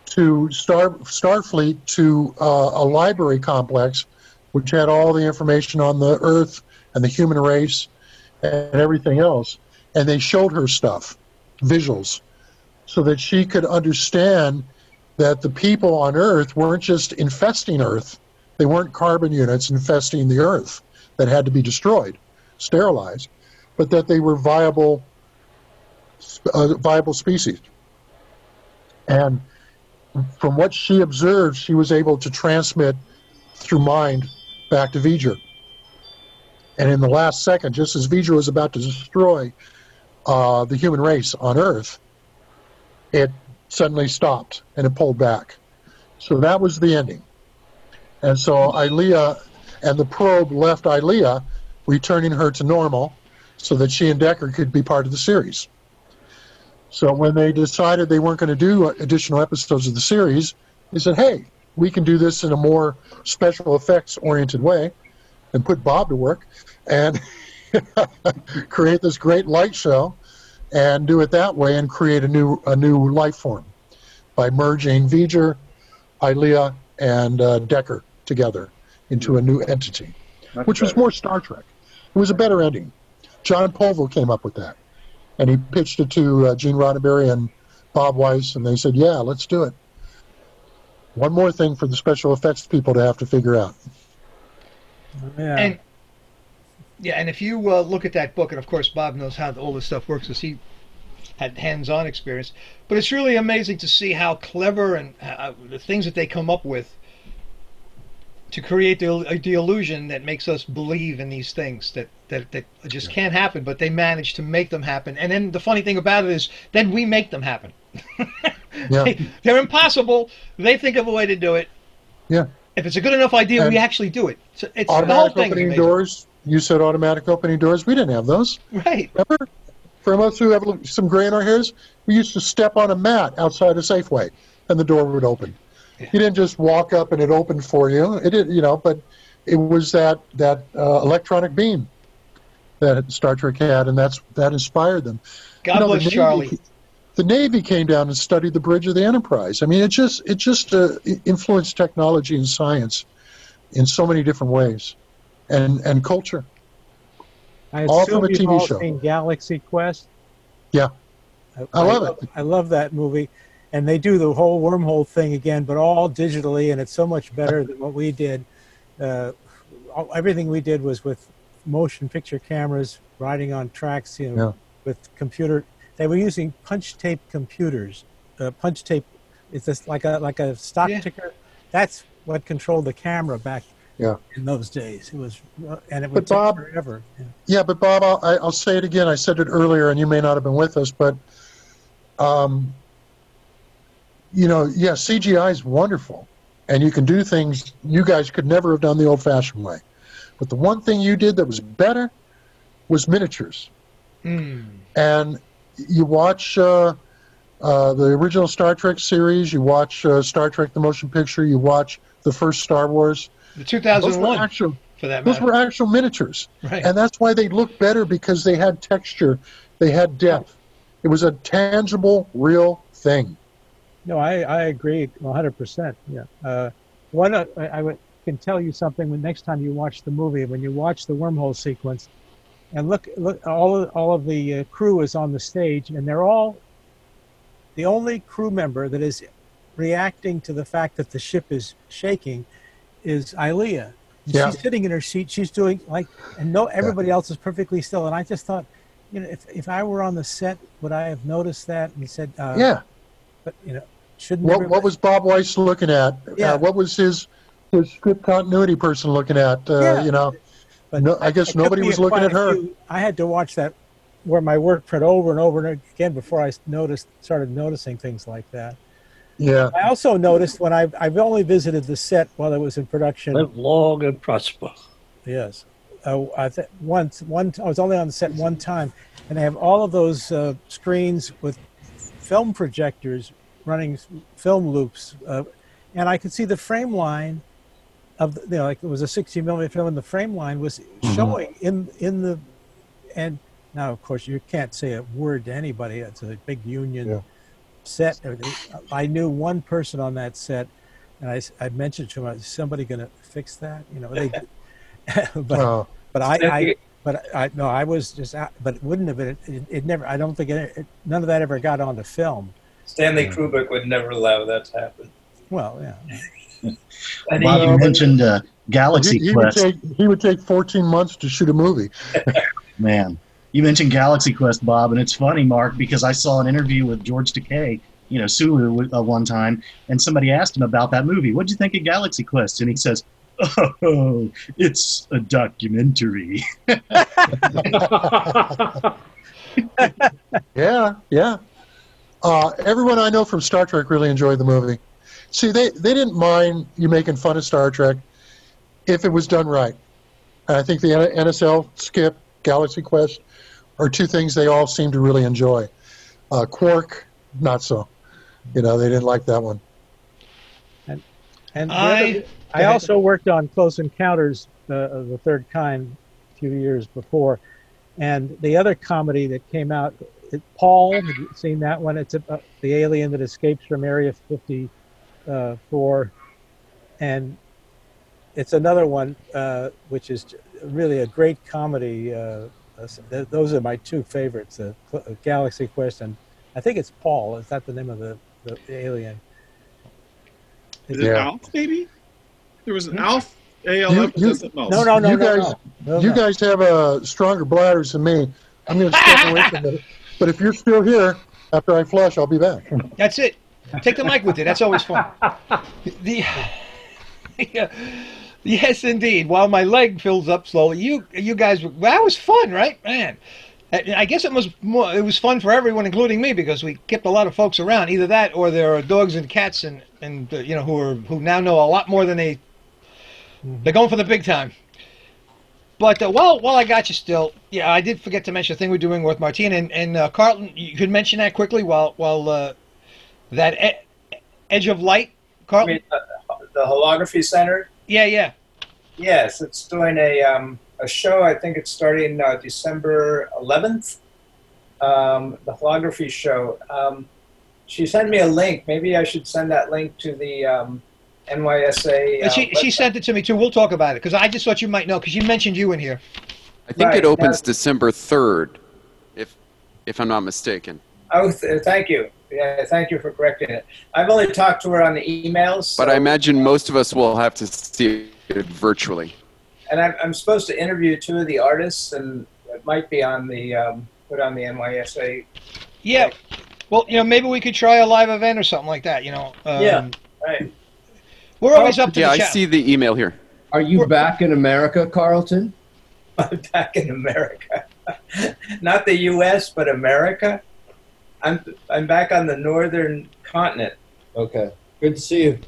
S3: to Star Starfleet to uh, a library complex, which had all the information on the Earth and the human race and everything else, and they showed her stuff, visuals, so that she could understand that the people on Earth weren't just infesting Earth. They weren't carbon units infesting the Earth that had to be destroyed, sterilized, but that they were viable, uh, viable species. And from what she observed, she was able to transmit through mind back to V'ger. And in the last second, just as V'ger was about to destroy uh, the human race on Earth, it suddenly stopped and it pulled back. So that was the ending. And so Ilia and the probe left Ilia, returning her to normal so that she and Decker could be part of the series. So when they decided they weren't going to do additional episodes of the series, they said, hey, we can do this in a more special effects oriented way and put Bob to work and create this great light show and do it that way and create a new a new life form by merging V'ger, Ilia, and uh, Decker together into a new entity,
S9: Much
S3: which was more Star Trek. It was a better ending. Jon Povill came up with that, and he pitched it to uh, Gene Roddenberry and Bob Wise, and they said, "Yeah, let's do it." One more thing for the special effects people to have to figure out.
S8: Yeah.
S2: And yeah, and if you uh, look at that book, and of course Bob knows how all this stuff works, because he had hands-on experience. But it's really amazing to see how clever and uh, the things that they come up with to create the, the illusion that makes us believe in these things that, that, that just can't happen, but they manage to make them happen. And then the funny thing about it is, then we make them happen.
S3: Yeah.
S2: They, they're impossible. They think of a way to do it.
S3: Yeah.
S2: If it's a good enough idea, we actually do it. So it's the whole
S3: automatic
S2: thing.
S3: opening doors. You said automatic opening doors. We didn't have those.
S2: Right.
S3: Remember? For us who have some gray in our hairs, we used to step on a mat outside a Safeway, and the door would open.
S2: Yeah.
S3: You didn't just walk up and it opened for you. It did, you know, but it was that that uh, electronic beam that Star Trek had, and that's that inspired them.
S2: God
S3: You know, the
S2: bless
S3: Navy-
S2: Charlie.
S3: The Navy came down and studied the bridge of the Enterprise. I mean, it just it just uh, influenced technology and science in so many different ways, and and culture.
S8: I
S3: all
S8: assume
S3: from a
S8: you've
S3: TV
S8: all
S3: show.
S8: seen Galaxy Quest.
S3: Yeah. I love it.
S8: I love that movie, and they do the whole wormhole thing again, but all digitally, and it's so much better than what we did. Uh, all, everything we did was with motion picture cameras riding on tracks, you know,
S3: Yeah.
S8: with computer. They were using punch tape computers. Uh, punch tape, it's just like a like a stock
S2: Yeah.
S8: ticker. That's what controlled the camera back
S3: Yeah.
S8: in those days. It was, uh, and it
S3: But
S8: would take
S3: Bob-
S8: forever. Yeah.
S3: Yeah, but Bob, I'll, I- I'll say it again. I said it earlier, and you may not have been with us, but, um, you know, yeah, CGI is wonderful, and you can do things you guys could never have done the old-fashioned way. But the one thing you did that was better was miniatures.
S2: Mm.
S3: And you watch uh, uh, the original Star Trek series, you watch uh, Star Trek: The Motion Picture, you watch the first Star Wars.
S2: The
S3: Those were
S2: 2001,
S3: actual,
S2: for that
S3: those were actual miniatures.
S2: right.
S3: and that's why they looked better because they had texture, they had depth. It was a tangible, real thing.
S8: No, I, I agree 100%. Yeah. Uh, one, uh, I, I would, can tell you something when next time you watch the movie, when you watch the wormhole sequence, and look, look, all of, all of the uh, crew is on the stage, and they're all the only crew member that is reacting to the fact that the ship is shaking is Ilia.
S3: Yeah.
S8: She's sitting in her seat. She's doing like, and no, everybody else is perfectly still. And I just thought, you know, if, if I were on the set, would I have noticed that and said, uh,
S3: yeah.
S8: but you know, shouldn't
S3: What,
S8: everybody-
S3: what was Bob Wise looking at?
S8: Yeah.
S3: Uh, what was his his script continuity person looking at? Uh,
S8: Yeah.
S3: You know,
S8: But
S3: no, I guess nobody was looking at her.
S8: few- I had to watch that where my work print over and over and again before I noticed started noticing things like that.
S3: Yeah.
S8: I also noticed when I've I've only visited the set while it was in production.
S10: Live long and prosper.
S8: Yes, uh, I th- once one I was only on the set one time, and they have all of those uh, screens with film projectors running s- film loops, uh, and I could see the frame line of the, you know like it was a 60 millimeter film, and the frame line was showing in in the and now of course you can't say a word to anybody. It's a big union
S3: Yeah.
S8: Set. I knew one person on that set, and I, I mentioned to him, "Is somebody going to fix that?" You know, they. but
S3: Uh,
S8: but I, I but I no I was just out- but it wouldn't have been it, it never I don't think it, it none of that ever got onto film.
S6: Stanley Kubrick would never allow that to happen.
S8: Well, yeah.
S6: And
S10: Bob,
S6: he-
S10: you mentioned uh, Galaxy
S3: he, he would
S10: Quest.
S3: take he would take 14 months to shoot a movie.
S10: Man, you mentioned Galaxy Quest, Bob, and it's funny, Marc, because I saw an interview with George Takei, you know, Sulu, uh, one time, and somebody asked him about that movie. What'd you think of Galaxy Quest? And he says, "Oh, it's a documentary."
S3: Yeah, yeah. Uh, everyone I know from Star Trek really enjoyed the movie. See, they, they didn't mind you making fun of Star Trek if it was done right. And I think the NSL, Skip, Galaxy Quest are two things they all seem to really enjoy. Uh, Quark, not so. You know, they didn't like that one.
S8: And the
S2: I-
S8: other- I also worked on Close Encounters uh, of the Third Kind a few years before, and the other comedy that came out it, Paul, have you seen that one? It's about the alien that escapes from Area 54, and it's another one uh, which is really a great comedy. Uh, th- those are my two favorites: uh, uh, Galaxy Quest and I think it's Paul. Is that the name of the, the, the alien?
S4: Is it
S3: Yeah.
S4: Alf, maybe? There was an
S8: Hmm?
S4: Alf, ALF,
S3: You- you-
S4: doesn't.
S8: No, no, no,
S3: you
S8: no,
S3: guys,
S8: no. No,
S3: you guys have uh, stronger bladders than me. I'm going to step away from it. But if you're still here after I flush, I'll be back.
S2: That's it. Take the mic with you. That's always fun. The, yeah, yes, indeed. While my leg fills up slowly, you you guys, that was fun, right, man? I I guess it was more. It was fun for everyone, including me, because we kept a lot of folks around. Either that, or there are dogs and cats, and and uh, you know who are who now know a lot more than they. They're going for the big time. But uh, while while I got you still, yeah, I did forget to mention the thing we're doing with Martina and and uh, Carlton. You could mention that quickly while while uh, that e- Edge of Light,
S6: I
S2: Carlton.
S6: mean, uh, the Holography Center.
S2: Yeah, yeah.
S6: Yes, it's doing a um, a show. I think it's starting uh, December 11th. Um, the Holography show. Um, she sent me a link. Maybe I should send that link to the um, NYSA.
S2: And
S6: Uh,
S2: she she sent it to me too. We'll talk about it because I just thought you might know because you mentioned you in here.
S7: I think
S6: Right,
S7: it opens
S6: now-
S7: December 3rd, if if I'm not mistaken.
S6: Oh, th- thank you. Yeah, thank you for correcting it. I've only talked to her on the emails.
S7: But
S6: so-
S7: I imagine most of us will have to see it virtually.
S6: and I'm, I'm supposed to interview two of the artists, and it might be on the um, put on the NYSA.
S2: Yeah. Well, you know, maybe we could try a live event or something like that. You know. Um,
S6: Yeah. Right.
S2: We're always up to
S7: Yeah,
S2: the
S7: I
S2: chat.
S7: see the email here.
S5: Are you back in America, Carlton?
S6: I'm back in America, not the U.S., but America. I'm I'm back on the northern continent.
S5: Okay. Good to see you.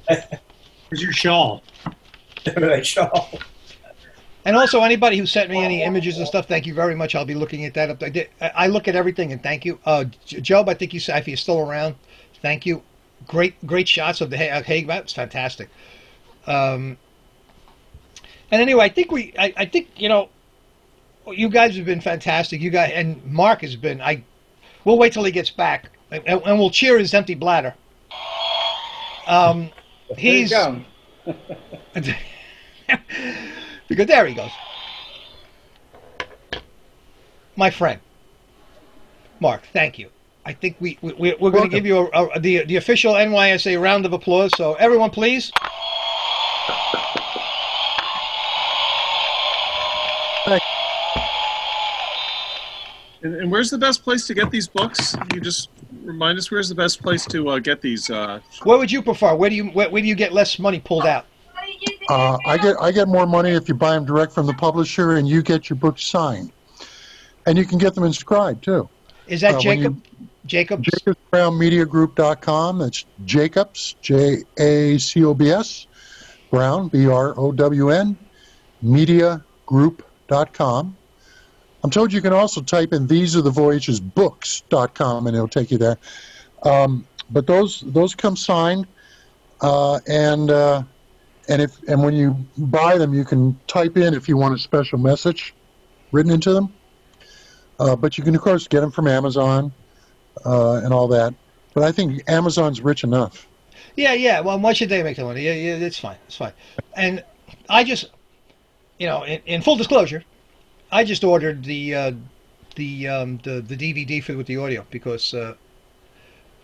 S11: Where's your shawl?
S6: Right, Shaw.
S2: And also, anybody who sent me any images and stuff, thank you very much. I'll be looking at that up. I, did, I I look at everything and thank you. Uh, Job, I think you said if you're still around, thank you. Great, great shots of the Hey, Hague. That's fantastic. Um, and anyway, I think we, I, I think you know, you guys have been fantastic. You guys and Marc has been. I, we'll wait till he gets back, and, and we'll cheer his empty bladder. Um, he's because there he goes. My friend, Marc, thank you. I think we, we we're going to give you a, a, the the official NYSA round of applause. So everyone, please.
S4: And, and where's the best place to get these books? You just remind us where's the best place to uh, get these? Uh,
S2: Where would you prefer? Where do you where, where do you get less money pulled out?
S3: Uh, I get I get more money if you buy them direct from the publisher, and you get your books signed, and you can get them inscribed too.
S2: Is that
S3: Uh, when
S2: Jacob? Jacobs?
S3: JacobsBrownMediaGroup.com. That's Jacobs J A C O B S Brown B R O W N MediaGroup.com. I'm told you can also type in these are the voyages books.com and it'll take you there. Um, but those those come signed, uh, and uh, and if and when you buy them, you can type in if you want a special message written into them. Uh, but you can of course get them from Amazon uh, and all that. But I think Amazon's rich enough.
S2: Yeah, yeah. Well, why should they make the money? Yeah, yeah. It's fine. It's fine. And I just, you know, in, in full disclosure, I just ordered the uh, the um, the the DVD for with the audio because. Uh,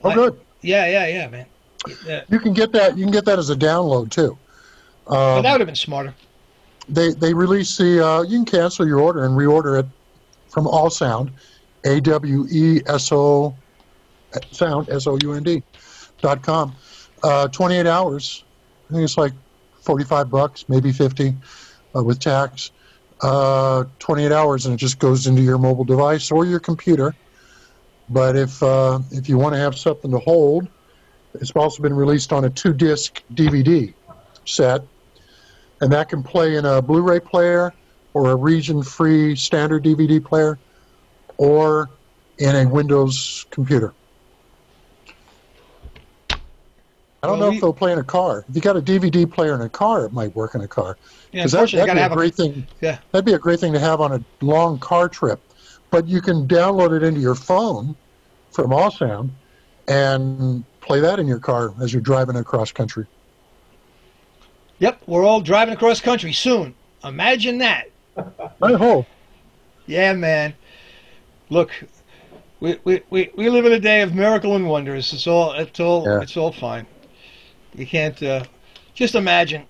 S3: Oh,
S2: I-
S3: good.
S2: Yeah, yeah, yeah, man. Yeah.
S3: You can get that. You can get that as a download too.
S2: Well,
S3: Um,
S2: that would have been smarter.
S3: they they release the. Uh, you can cancel your order and reorder it from All Sound, A W E S O Sound S O U N D dot com. Uh, 28 hours. I think it's like 45 bucks, maybe 50 uh, with tax. Uh, 28 hours and it just goes into your mobile device or your computer. But if uh, if you want to have something to hold, it's also been released on a two disc DVD set, and that can play in a Blu ray player or a region free standard DVD player or in a Windows computer. I don't
S2: Well,
S3: know
S2: we-
S3: if they'll play in a car. If you got a DVD player in a car, it might work in a car.
S2: Yeah,
S3: that, that'd be a
S2: have a
S3: great thing.
S2: yeah.
S3: That'd be a great thing to have on a long car trip. But you can download it into your phone from All Sound and play that in your car as you're driving across country.
S2: Yep, we're all driving across country soon. Imagine that.
S3: I hope.
S2: Yeah, man. Look, we, we, we, we live in a day of miracle and wonders. It's all it's all
S3: Yeah.
S2: it's all fine. You can't uh, just imagine.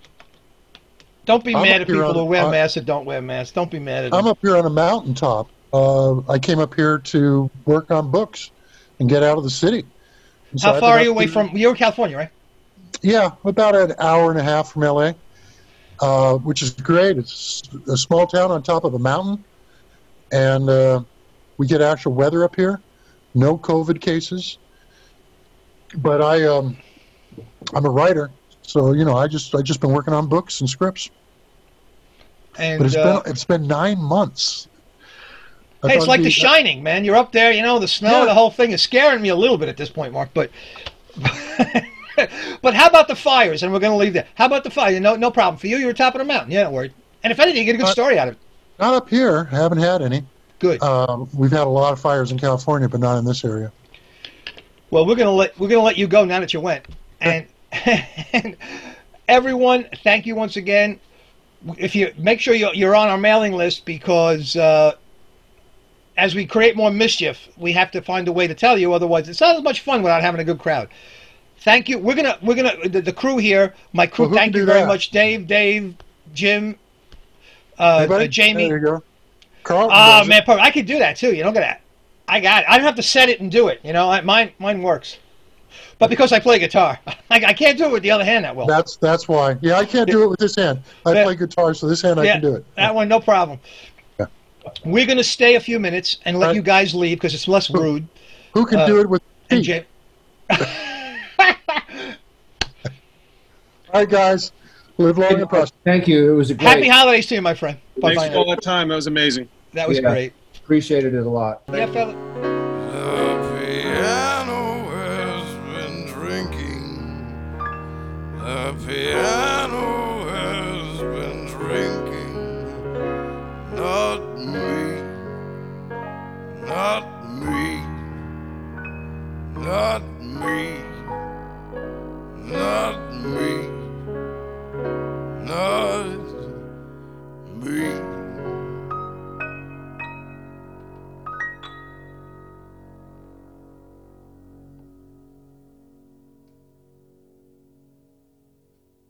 S2: Don't be
S3: I'm
S2: mad at people
S3: on-
S2: who wear
S3: on-
S2: masks that don't wear masks. Don't be mad at
S3: I'm
S2: them.
S3: up here on a mountaintop. Uh, I came up here to work on books and get out of the city. And
S2: How far are you away from? You're in California, right?
S3: Yeah, about an hour and a half from LA, uh, which is great. It's a small town on top of a mountain, and uh, we get actual weather up here. No COVID cases, but I um, I'm a writer, so you know I just I just been working on books and scripts.
S2: And
S3: But it's
S2: uh,
S3: been it's been nine months. I
S2: hey, it's like The Shining, man. You're up there, you know, the snow,
S3: Yeah.
S2: the whole thing is scaring me a little bit at this point, Marc. But but how about the fires? And we're going to leave there. How about the fire? No, no problem for you. You're top of the mountain. Yeah, don't worry. And if anything, you get a good
S3: Uh,
S2: story out of it.
S3: Not up here. Haven't had any.
S2: Good.
S3: Um, we've had a lot of fires in California, but not in this area.
S2: Well, we're gonna let we're gonna let you go now that you went, and, and everyone, thank you once again. If you make sure you're, you're on our mailing list because uh, as we create more mischief, we have to find a way to tell you. Otherwise, it's not as much fun without having a good crowd. Thank you. We're gonna we're gonna the, the crew here. My crew.
S3: Well,
S2: thank you very
S3: that?
S2: much, Dave, Dave, Jim, uh, uh, Jamie.
S3: There you go. Carl.
S2: Oh man. I could do that too. You know, look at that. I got it. I don't have to set it and do it. You know, mine mine works. But because I play guitar, I, I can't do it with the other hand that well.
S3: That's that's why. Yeah, I can't do it with this hand. I
S2: Yeah.
S3: play guitar, so this hand I can do it.
S2: That one, no problem.
S3: Yeah.
S2: We're gonna stay a few minutes and let
S3: Right.
S2: you guys leave because it's less rude.
S3: Who can
S2: Uh,
S3: do it with
S2: And
S3: feet?
S2: Jim,
S3: All right, guys. Live long and prosper.
S5: Thank you. It was a great.
S2: happy holidays to you, my friend. Bye
S4: Thanks
S2: bye.
S4: for all that time. That was amazing.
S2: That was
S5: Yeah.
S2: great.
S5: Appreciated it a lot.
S2: Yeah, fella.
S12: piano has been drinking. Not me, not me, not me, not me, not me.